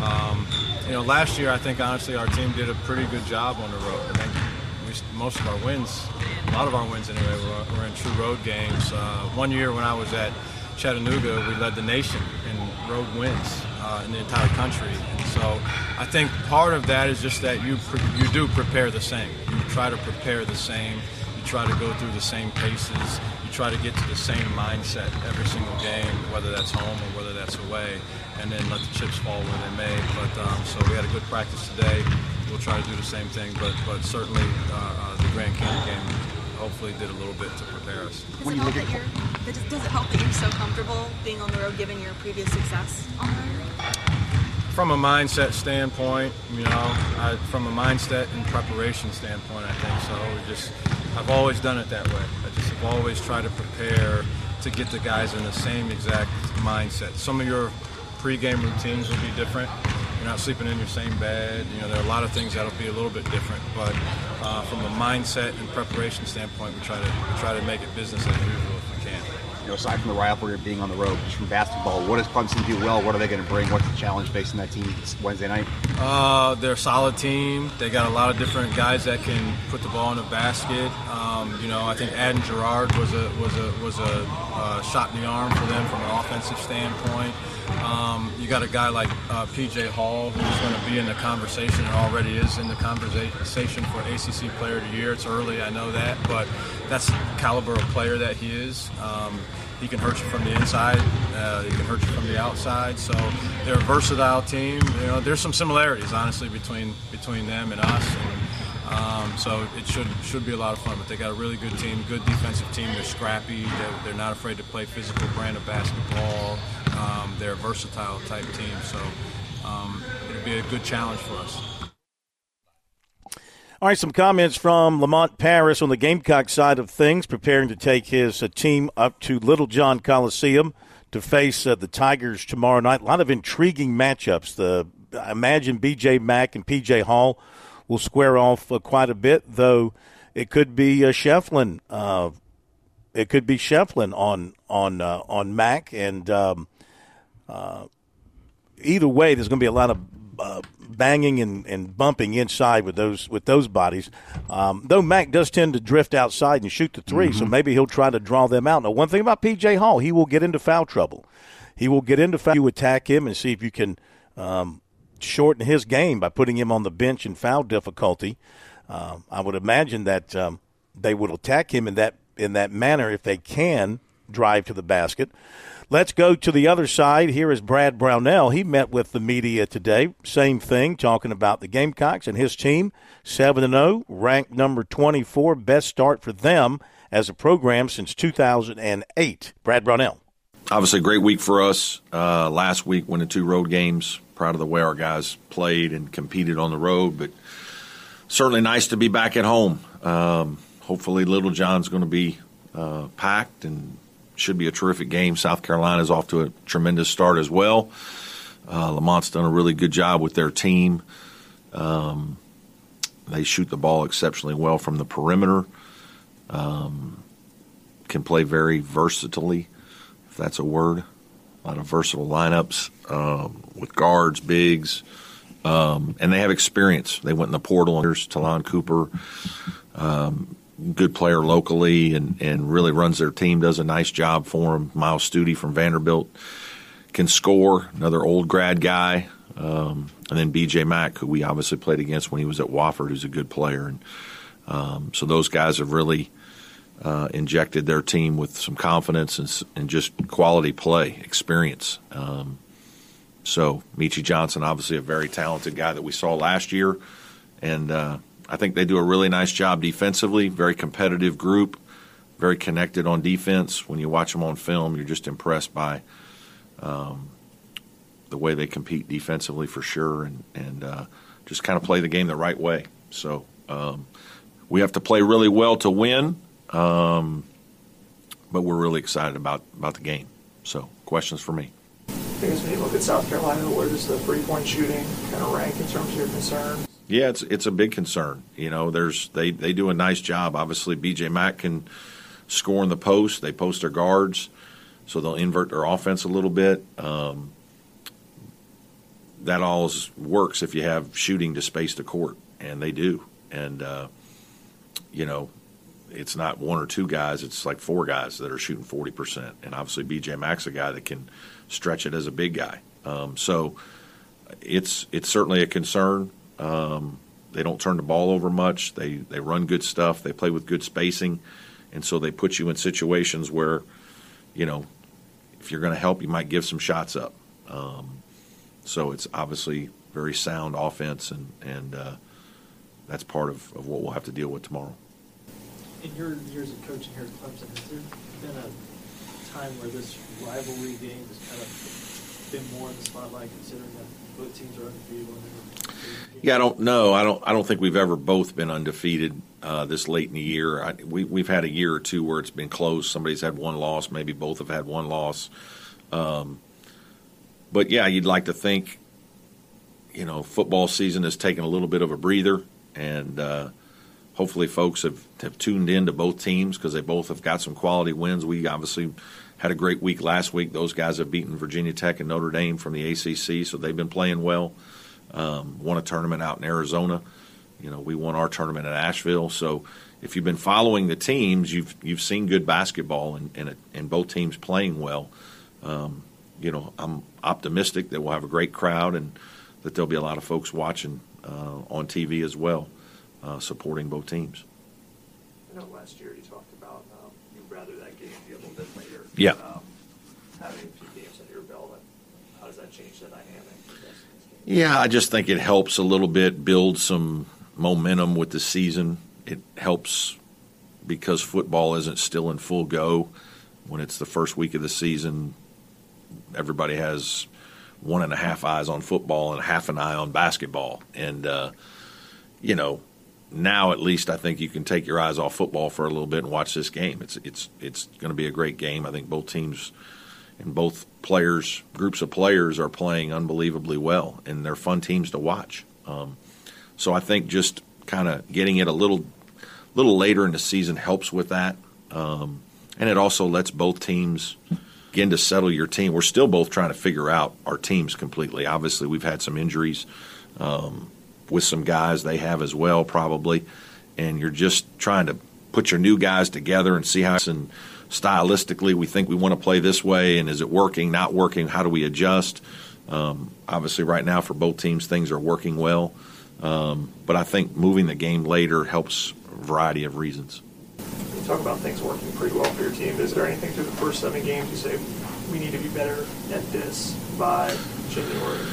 um, you know, last year I think honestly our team did a pretty good job on the road. I think we, most of our wins, a lot of our wins anyway, were, were in true road games. Uh, one year when I was at Chattanooga, we led the nation in road wins. uh, in the entire country. And so I think part of that is just that you pre- you do prepare the same. You try to prepare the same. You try to go through the same paces. You try to get to the same mindset every single game, whether that's home or whether that's away, and then let the chips fall where they may. But um, so we had a good practice today. We'll try to do the same thing, but but certainly uh, uh, the Grand Canyon game hopefully did a little bit to prepare us. Does it, help that you're, does, does it help that you're so comfortable being on the road given your previous success on the road? From a mindset standpoint, you know, I, from a mindset and preparation standpoint, I think so. We just, I've always done it that way. I just have always tried to prepare to get the guys in the same exact mindset. Some of your pregame routines will be different. You're not sleeping in your same bed. You know, there are a lot of things that'll be a little bit different. But uh, from a mindset and preparation standpoint, we try to we try to make it business as usual. You know, aside from the rivalry of being on the road, just from basketball, what does Clemson do well? What are they going to bring? What's the challenge facing that team Wednesday night? Uh, they're a solid team. They got a lot of different guys that can put the ball in the basket. Um, you know, I think Adin Girard was a was a was a uh, shot in the arm for them from an offensive standpoint. Um, you got a guy like uh, PJ Hall who's going to be in the conversation and already is in the conversation for ACC Player of the Year. It's early, I know that, but that's the caliber of player that he is. Um, he can hurt you from the inside. Uh, he can hurt you from the outside. So they're a versatile team. You know, there's some similarities, honestly, between between them and us. And, um, so it should should be a lot of fun. But they got a really good team, good defensive team. They're scrappy. They're, they're not afraid to play physical brand of basketball. Um, they're a versatile type team. So um, it'll be a good challenge for us. All right, some comments from Lamont Paris on the Gamecock side of things, preparing to take his uh, team up to Littlejohn Coliseum to face uh, the Tigers tomorrow night. A lot of intriguing matchups. The I imagine B.J. Mack and P.J. Hall will square off uh, quite a bit, though it could be uh, Schieffelin. Uh, it could be Schieffelin on on uh, on Mack, and um, uh, either way, there's going to be a lot of uh, banging and, and bumping inside with those with those bodies. Um, though Mack does tend to drift outside and shoot the 3 so maybe he'll try to draw them out. Now, one thing about PJ Hall, he will get into foul trouble. He will get into foul. You attack him and see if you can um, shorten his game by putting him on the bench in foul difficulty. Um, I would imagine that um, they would attack him in that in that manner if they can drive to the basket. Let's go to the other side. Here is Brad Brownell. He met with the media today. Same thing, talking about the Gamecocks and his team. 7 0, ranked number 24, best start for them as a program since 2008. Brad Brownell. Obviously, a great week for us. Uh, last week, winning two road games. Proud of the way our guys played and competed on the road, but certainly nice to be back at home. Um, hopefully, Littlejohn's going to be uh, packed and should be a terrific game. South Carolina's off to a tremendous start as well. Uh, Lamont's done a really good job with their team. Um, they shoot the ball exceptionally well from the perimeter. Um, can play very versatilely, if that's a word. A lot of versatile lineups um, with guards, bigs, um, and they have experience. They went in the portal. There's Ta'Lon Cooper, um, good player locally, and, and really runs their team. Does a nice job for them. Myles Stute from Vanderbilt can score. Another old grad guy, um, and then B.J. Mack, who we obviously played against when he was at Wofford, who's a good player. And um, so those guys have really uh, injected their team with some confidence and, and just quality play experience. Um, so Meechie Johnson, obviously a very talented guy that we saw last year, and uh, I think they do a really nice job defensively. Very competitive group, very connected on defense. When you watch them on film, you're just impressed by um, the way they compete defensively for sure, and and uh, just kind of play the game the right way. So um, we have to play really well to win, um, but we're really excited about about the game. So questions for me. I guess when you look at South Carolina, where does the three point shooting kind of rank in terms of your concern? Yeah, it's it's a big concern. You know, there's they they do a nice job. Obviously, BJ Mack can score in the post. They post their guards, so they'll invert their offense a little bit. Um, that all works if you have shooting to space the court, and they do. And uh, you know, it's not one or two guys; it's like four guys that are shooting forty percent. And obviously, BJ Mack's a guy that can stretch it as a big guy. Um, so it's it's certainly a concern. Um, they don't turn the ball over much. They they run good stuff. They play with good spacing, and so they put you in situations where, you know, if you're going to help, you might give some shots up. Um, so it's obviously very sound offense, and and uh, that's part of, of what we'll have to deal with tomorrow. In your years of coaching here at Clemson, has there been a time where this rivalry game has kind of been more in the spotlight, considering that Yeah, I don't know. I don't. I don't think we've ever both been undefeated uh, this late in the year. I, we, we've had a year or two where it's been close. Somebody's had one loss. Maybe both have had one loss. Um, but yeah, you'd like to think, you know, football season has taken a little bit of a breather, and uh, hopefully, folks have, have tuned in to both teams because they both have got some quality wins. We obviously had a great week last week. Those guys have beaten Virginia Tech and Notre Dame from the ACC, so they've been playing well. Um, won a tournament out in Arizona. You know, we won our tournament at Asheville. So, if you've been following the teams, you've you've seen good basketball and and, and both teams playing well. Um, you know, I'm optimistic that we'll have a great crowd and that there'll be a lot of folks watching uh, on TV as well, uh, supporting both teams. I know last year you talked about um, you'd rather that game be a little bit later. Yeah. Um, having games under your belt, how does that change the dynamic? Yeah, I just think it helps a little bit build some momentum with the season. It helps because football isn't still in full go. When it's the first week of the season, everybody has one and a half eyes on football and half an eye on basketball. And, uh, you know, now at least I think you can take your eyes off football for a little bit and watch this game. It's it's it's going to be a great game. I think both teams and both players, groups of players, are playing unbelievably well, and they're fun teams to watch. Um, so I think just kind of getting it a little, little later in the season helps with that, um, and it also lets both teams begin to settle your team. We're still both trying to figure out our teams completely. Obviously, we've had some injuries um, with some guys. They have as well, probably, and you're just trying to put your new guys together and see how and stylistically we think we want to play this way and is it working not working how do we adjust um, obviously right now for both teams things are working well um, but i think moving the game later helps a variety of reasons You talk about things working pretty well for your team. Is there anything through the first seven games you say we need to be better at this by January?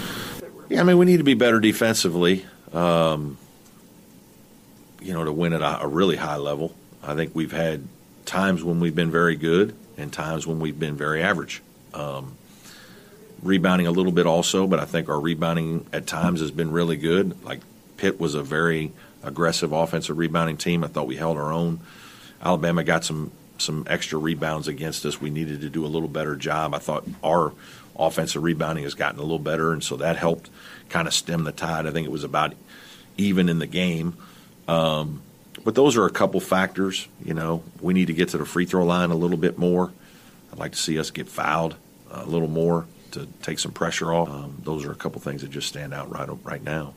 yeah i mean we need to be better defensively um, you know to win at a, a really high level i think we've had times when we've been very good and times when we've been very average. Um, rebounding a little bit also, but I think our rebounding at times has been really good. Like Pitt was a very aggressive offensive rebounding team. I thought we held our own. Alabama got some some extra rebounds against us. We needed to do a little better job. I thought our offensive rebounding has gotten a little better, and so that helped kind of stem the tide. I think it was about even in the game. Um, but those are a couple factors. You know, we need to get to the free throw line a little bit more. I'd like to see us get fouled a little more to take some pressure off. Um, those are a couple things that just stand out right right now.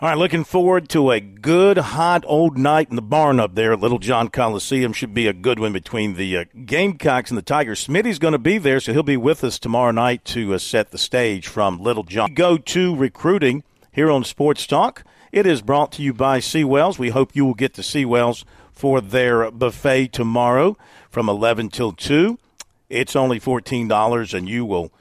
All right, looking forward to a good, hot old night in the barn up there at Littlejohn Coliseum. Should be a good one between the uh, Gamecocks and the Tigers. Smitty's going to be there, so he'll be with us tomorrow night to uh, set the stage from Littlejohn. Go to recruiting here on Sports Talk. It is brought to you by Seawells. We hope you will get to Seawells for their buffet tomorrow from 11 till 2. It's only $14 and you will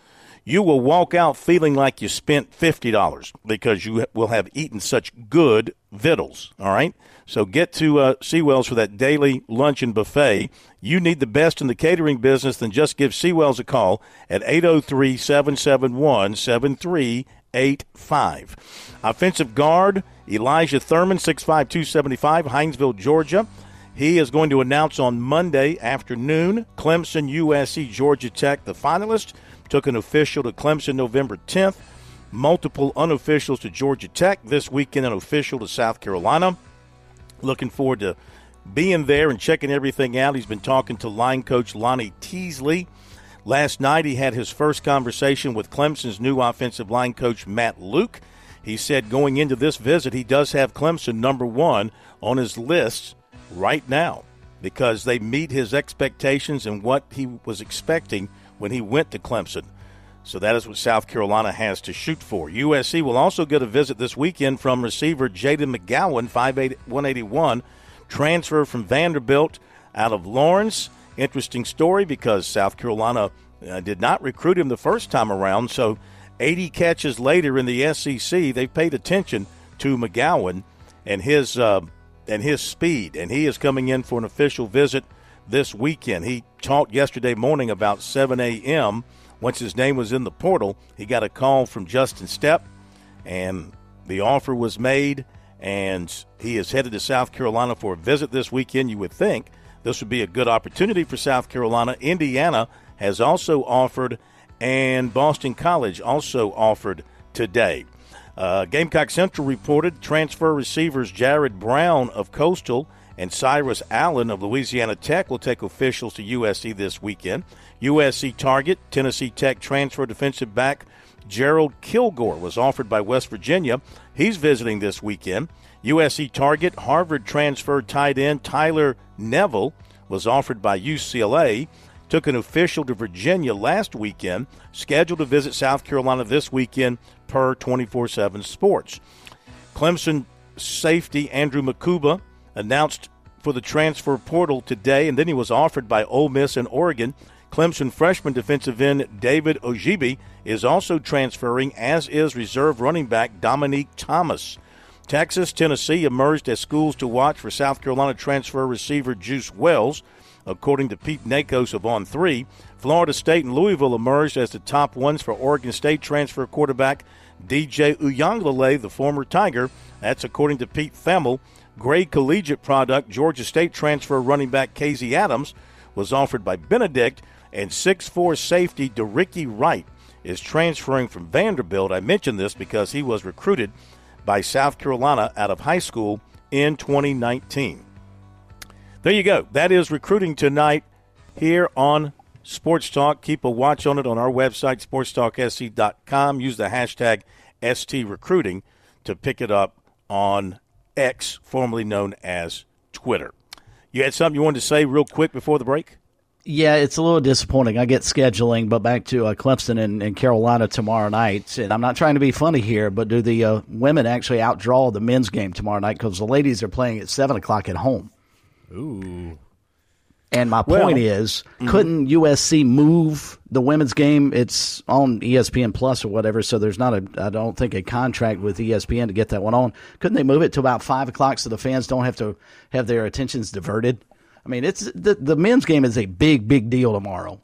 you will walk out feeling like you spent $50 because you will have eaten such good victuals, all right? So get to uh, Seawells for that daily luncheon buffet. You need the best in the catering business, then just give Seawells a call at 803 771 7385. Offensive guard Elijah Thurman, 6'5, 275, Hinesville, Georgia. He is going to announce on Monday afternoon Clemson, USC, Georgia Tech, the finalists. Took an official to Clemson November 10th. Multiple unofficials to Georgia Tech. This weekend, an official to South Carolina. Looking forward to being there and checking everything out. He's been talking to line coach Lonnie Teasley. Last night, he had his first conversation with Clemson's new offensive line coach, Matt Luke. He said going into this visit, he does have Clemson number one on his list right now because they meet his expectations and what he was expecting when he went to Clemson. So that is what South Carolina has to shoot for. USC will also get a visit this weekend from receiver Jayden McGowan, 181, transfer from Vanderbilt out of Laurens. Interesting story because South Carolina uh, did not recruit him the first time around. So 80 catches later in the SEC, they've paid attention to McGowan and his uh, and his speed, and he is coming in for an official visit this weekend. He talked yesterday morning about 7 a.m. Once his name was in the portal, he got a call from Justin Stepp, and the offer was made, and he is headed to South Carolina for a visit this weekend. You would think this would be a good opportunity for South Carolina. Indiana has also offered, and Boston College also offered today. Uh, Gamecock Central reported transfer receivers Jared Brown of Coastal and Cyrus Allen of Louisiana Tech will take officials to USC this weekend. USC target, Tennessee Tech transfer defensive back Gerald Kilgore was offered by West Virginia. He's visiting this weekend. USC target, Harvard transfer tight end Tyler Neville was offered by UCLA. Took an official to Virginia last weekend, scheduled to visit South Carolina this weekend per 24 7 Sports. Clemson safety Andrew Mukuba announced for the transfer portal today, and then he was offered by Ole Miss and Oregon. Clemson freshman defensive end David Ojabo is also transferring, as is reserve running back Dominique Thomas. Texas, Tennessee emerged as schools to watch for South Carolina transfer receiver Juice Wells, according to Pete Nakos of On 3. Florida State and Louisville emerged as the top ones for Oregon State transfer quarterback DJ Uiagalelei, the former Tiger. That's according to Pete Thamel. Gray Collegiate product, Georgia State transfer running back Casey Adams was offered by Benedict, and 6'4 safety DeRicky Wright is transferring from Vanderbilt. I mentioned this because he was recruited by South Carolina out of high school in 2019. There you go. That is recruiting tonight here on Sports Talk. Keep a watch on it on our website, sportstalksc.com. Use the hashtag STRecruiting to pick it up on X, formerly known as Twitter. You had something you wanted to say real quick before the break? Yeah, it's a little disappointing. I get scheduling, but back to uh, Clemson and, and, Carolina tomorrow night. And I'm not trying to be funny here, but do the uh, women actually outdraw the men's game tomorrow night? Because the ladies are playing at 7 o'clock at home. Ooh. And my point well, is, mm-hmm. couldn't USC move the women's game? It's on ESPN Plus or whatever, so there's not a, I don't think, a contract with ESPN to get that one on. Couldn't they move it to about five o'clock so the fans don't have to have their attentions diverted? I mean, it's the the men's game is a big, big deal tomorrow,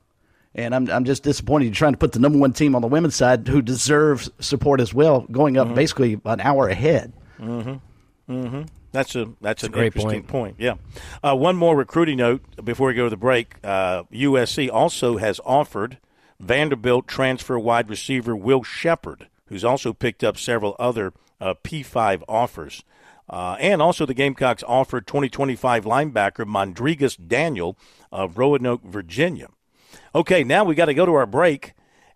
and I'm I'm just disappointed you're trying to put the number one team on the women's side who deserves support as well, going up mm-hmm. basically an hour ahead. Mm-hmm. That's a that's, that's an a interesting point. point. Yeah. Uh, one more recruiting note before we go to the break. Uh, USC also has offered Vanderbilt transfer wide receiver Will Shepard, who's also picked up several other uh, P5 offers. Uh, and also the Gamecocks offered 2025 linebacker Mondrigus Daniel of Roanoke, Virginia. Okay, now we got to go to our break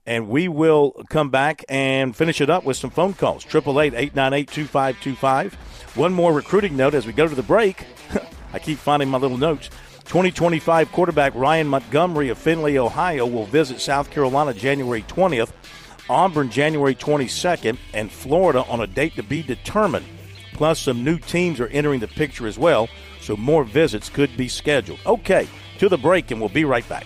and we will come back and finish it up with some phone calls. 888-898-2525. One more recruiting note as we go to the break. I keep finding my little notes. 2025 quarterback Ryan Montgomery of Findlay, Ohio will visit South Carolina January 20th, Auburn January 22nd, and Florida on a date to be determined. Plus, some new teams are entering the picture as well, so more visits could be scheduled. Okay, to the break, and we'll be right back.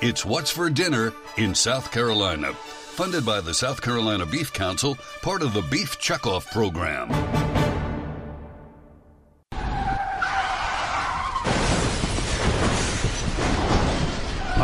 it's What's for Dinner in South Carolina. Funded by the South Carolina Beef Council, part of the Beef Checkoff Program.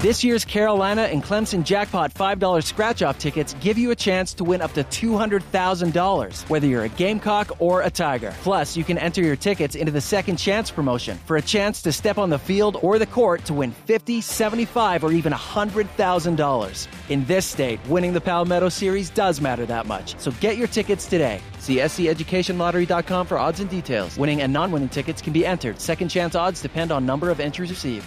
This year's Carolina and Clemson Jackpot $5 scratch off tickets give you a chance to win up to $200,000, whether you're a Gamecock or a Tiger. Plus, you can enter your tickets into the Second Chance promotion for a chance to step on the field or the court to win $50, $75, or even $100,000. In this state, winning the Palmetto Series does matter that much, so get your tickets today. See SCEducationLottery.com for odds and details. Winning and non winning tickets can be entered. Second chance odds depend on number of entries received.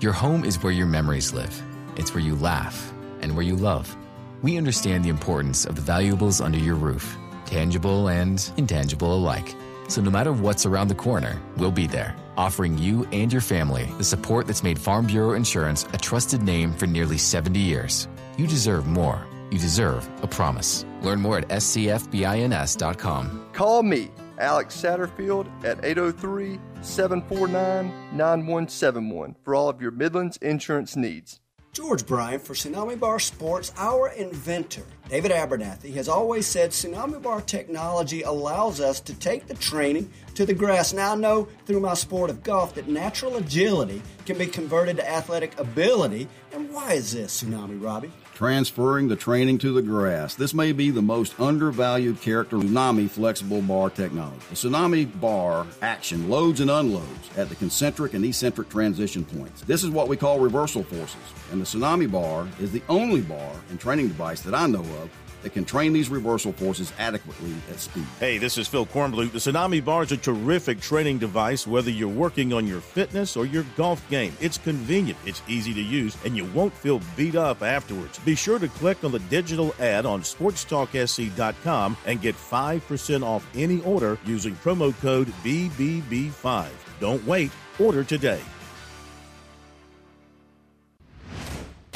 Your home is where your memories live. It's where you laugh and where you love. We understand the importance of the valuables under your roof, tangible and intangible alike. So no matter what's around the corner, we'll be there, offering you and your family the support that's made Farm Bureau Insurance a trusted name for nearly 70 years. You deserve more. You deserve a promise. Learn more at scfbins.com. Call me, Alex Satterfield, at 803 749 9171 for all of your Midlands insurance needs. George Bryan for Tsunami Bar Sports, our inventor. David Abernathy has always said Tsunami Bar technology allows us to take the training to the grass. Now I know through my sport of golf that natural agility can be converted to athletic ability. And why is this, Tsunami Robbie? Transferring the training to the grass. This may be the most undervalued character Tsunami flexible bar technology. The Tsunami bar action loads and unloads at the concentric and eccentric transition points. This is what we call reversal forces, and the Tsunami bar is the only bar and training device that I know of that can train these reversal forces adequately at speed. Hey, this is Phil Kornblut. The Tsunami Bar is a terrific training device whether you're working on your fitness or your golf game. It's convenient, it's easy to use, and you won't feel beat up afterwards. Be sure to click on the digital ad on sportstalksc.com and get 5% off any order using promo code BBB5. Don't wait, order today.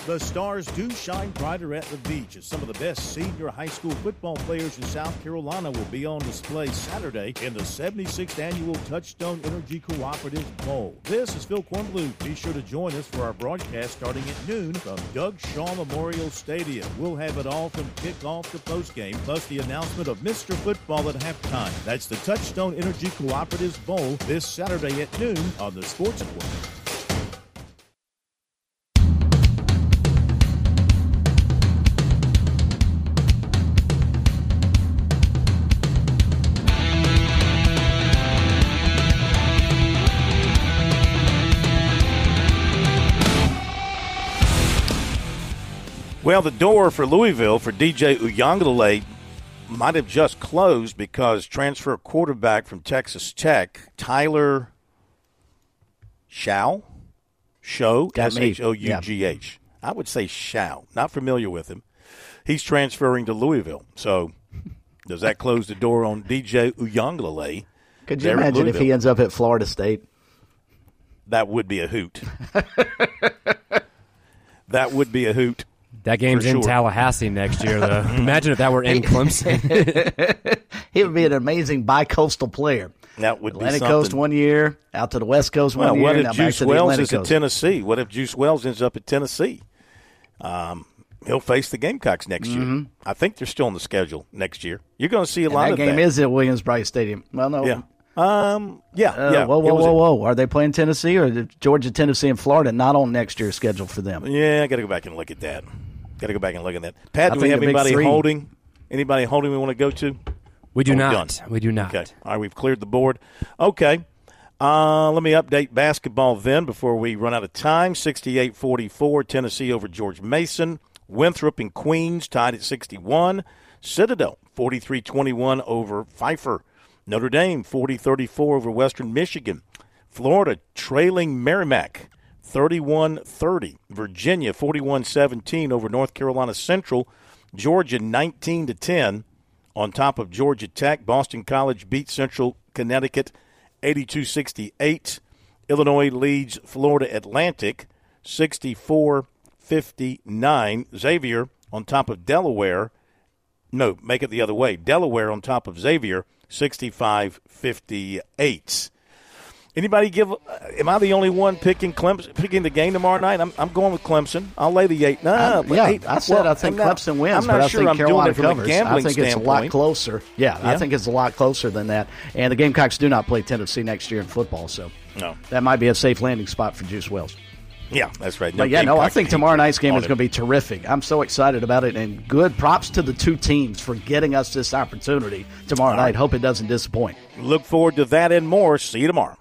The stars do shine brighter at the beach as some of the best senior high school football players in South Carolina will be on display Saturday in the 76th annual Touchstone Energy Cooperative Bowl. This is Phil Kornblut. Be sure to join us for our broadcast starting at noon from Doug Shaw Memorial Stadium. We'll have it all from kickoff to postgame, plus the announcement of Mr. Football at halftime. That's the Touchstone Energy Cooperative Bowl this Saturday at noon on the Sports Network. Well, the door for Louisville for DJ Uiagalelei might have just closed because transfer quarterback from Texas Tech, Tyler Shao, Show, S. H O U G H. I would say Shao. Not familiar with him. He's transferring to Louisville. So does that close the door on DJ Uiagalelei? Could you imagine if he ends up at Florida State? That would be a hoot. that would be a hoot. That game's For in sure. Tallahassee next year, though. Imagine if that were in Clemson. he would be an amazing bi-coastal player. That would Atlantic be Coast something. one year, out to the West Coast one Well, year, what if now Juice Wells is at Coast. Tennessee? What if Juice Wells ends up at Tennessee? Um, he'll face the Gamecocks next year. Mhm. I think they're still on the schedule next year. You're going to see a And lot that of game that. is at Williams-Brice Stadium. Well, no. Yeah. Um. Yeah. Uh, yeah. Whoa, whoa, whoa, whoa! Are they playing Tennessee or Georgia, Tennessee, and Florida not on next year's schedule for them? Yeah, I got to go back and look at that. Got to go back and look at that. Pat, I do we have anybody holding? Anybody holding we want to go to? We do Or not. done? We do not. Okay. All right, we've cleared the board. Okay. Uh, let me update basketball then before we run out of time. 68 44, Tennessee over George Mason. Winthrop and Queens tied at 61. Citadel 43 21 over Pfeiffer. Notre Dame 40 34 over Western Michigan. Florida trailing Merrimack 31 30. Virginia 41 17 over North Carolina Central. Georgia 19 to 10 on top of Georgia Tech. Boston College beat Central Connecticut 82 68. Illinois leads Florida Atlantic 64 59. Xavier on top of Delaware. No, make it the other way. Delaware on top of Xavier 65 58. Anybody give? Am I the only one picking Clemson, picking the game tomorrow night? I'm, I'm going with Clemson. I'll lay the eight. No, yeah, eight, I said well, I think not- Clemson wins, I'm not but I sure think I'm Carolina doing it from covers. I think it's a lot closer. Yeah, I think it's a lot closer than that. And the Gamecocks do not play Tennessee next year in football, so No. that might be a safe landing spot for Juice Wells. Yeah, that's right. but yeah, no, I think tomorrow night's game is going to be terrific. I'm so excited about it, and good props to the two teams for getting us this opportunity tomorrow night. Hope it doesn't disappoint. Look forward to that and more. See you tomorrow.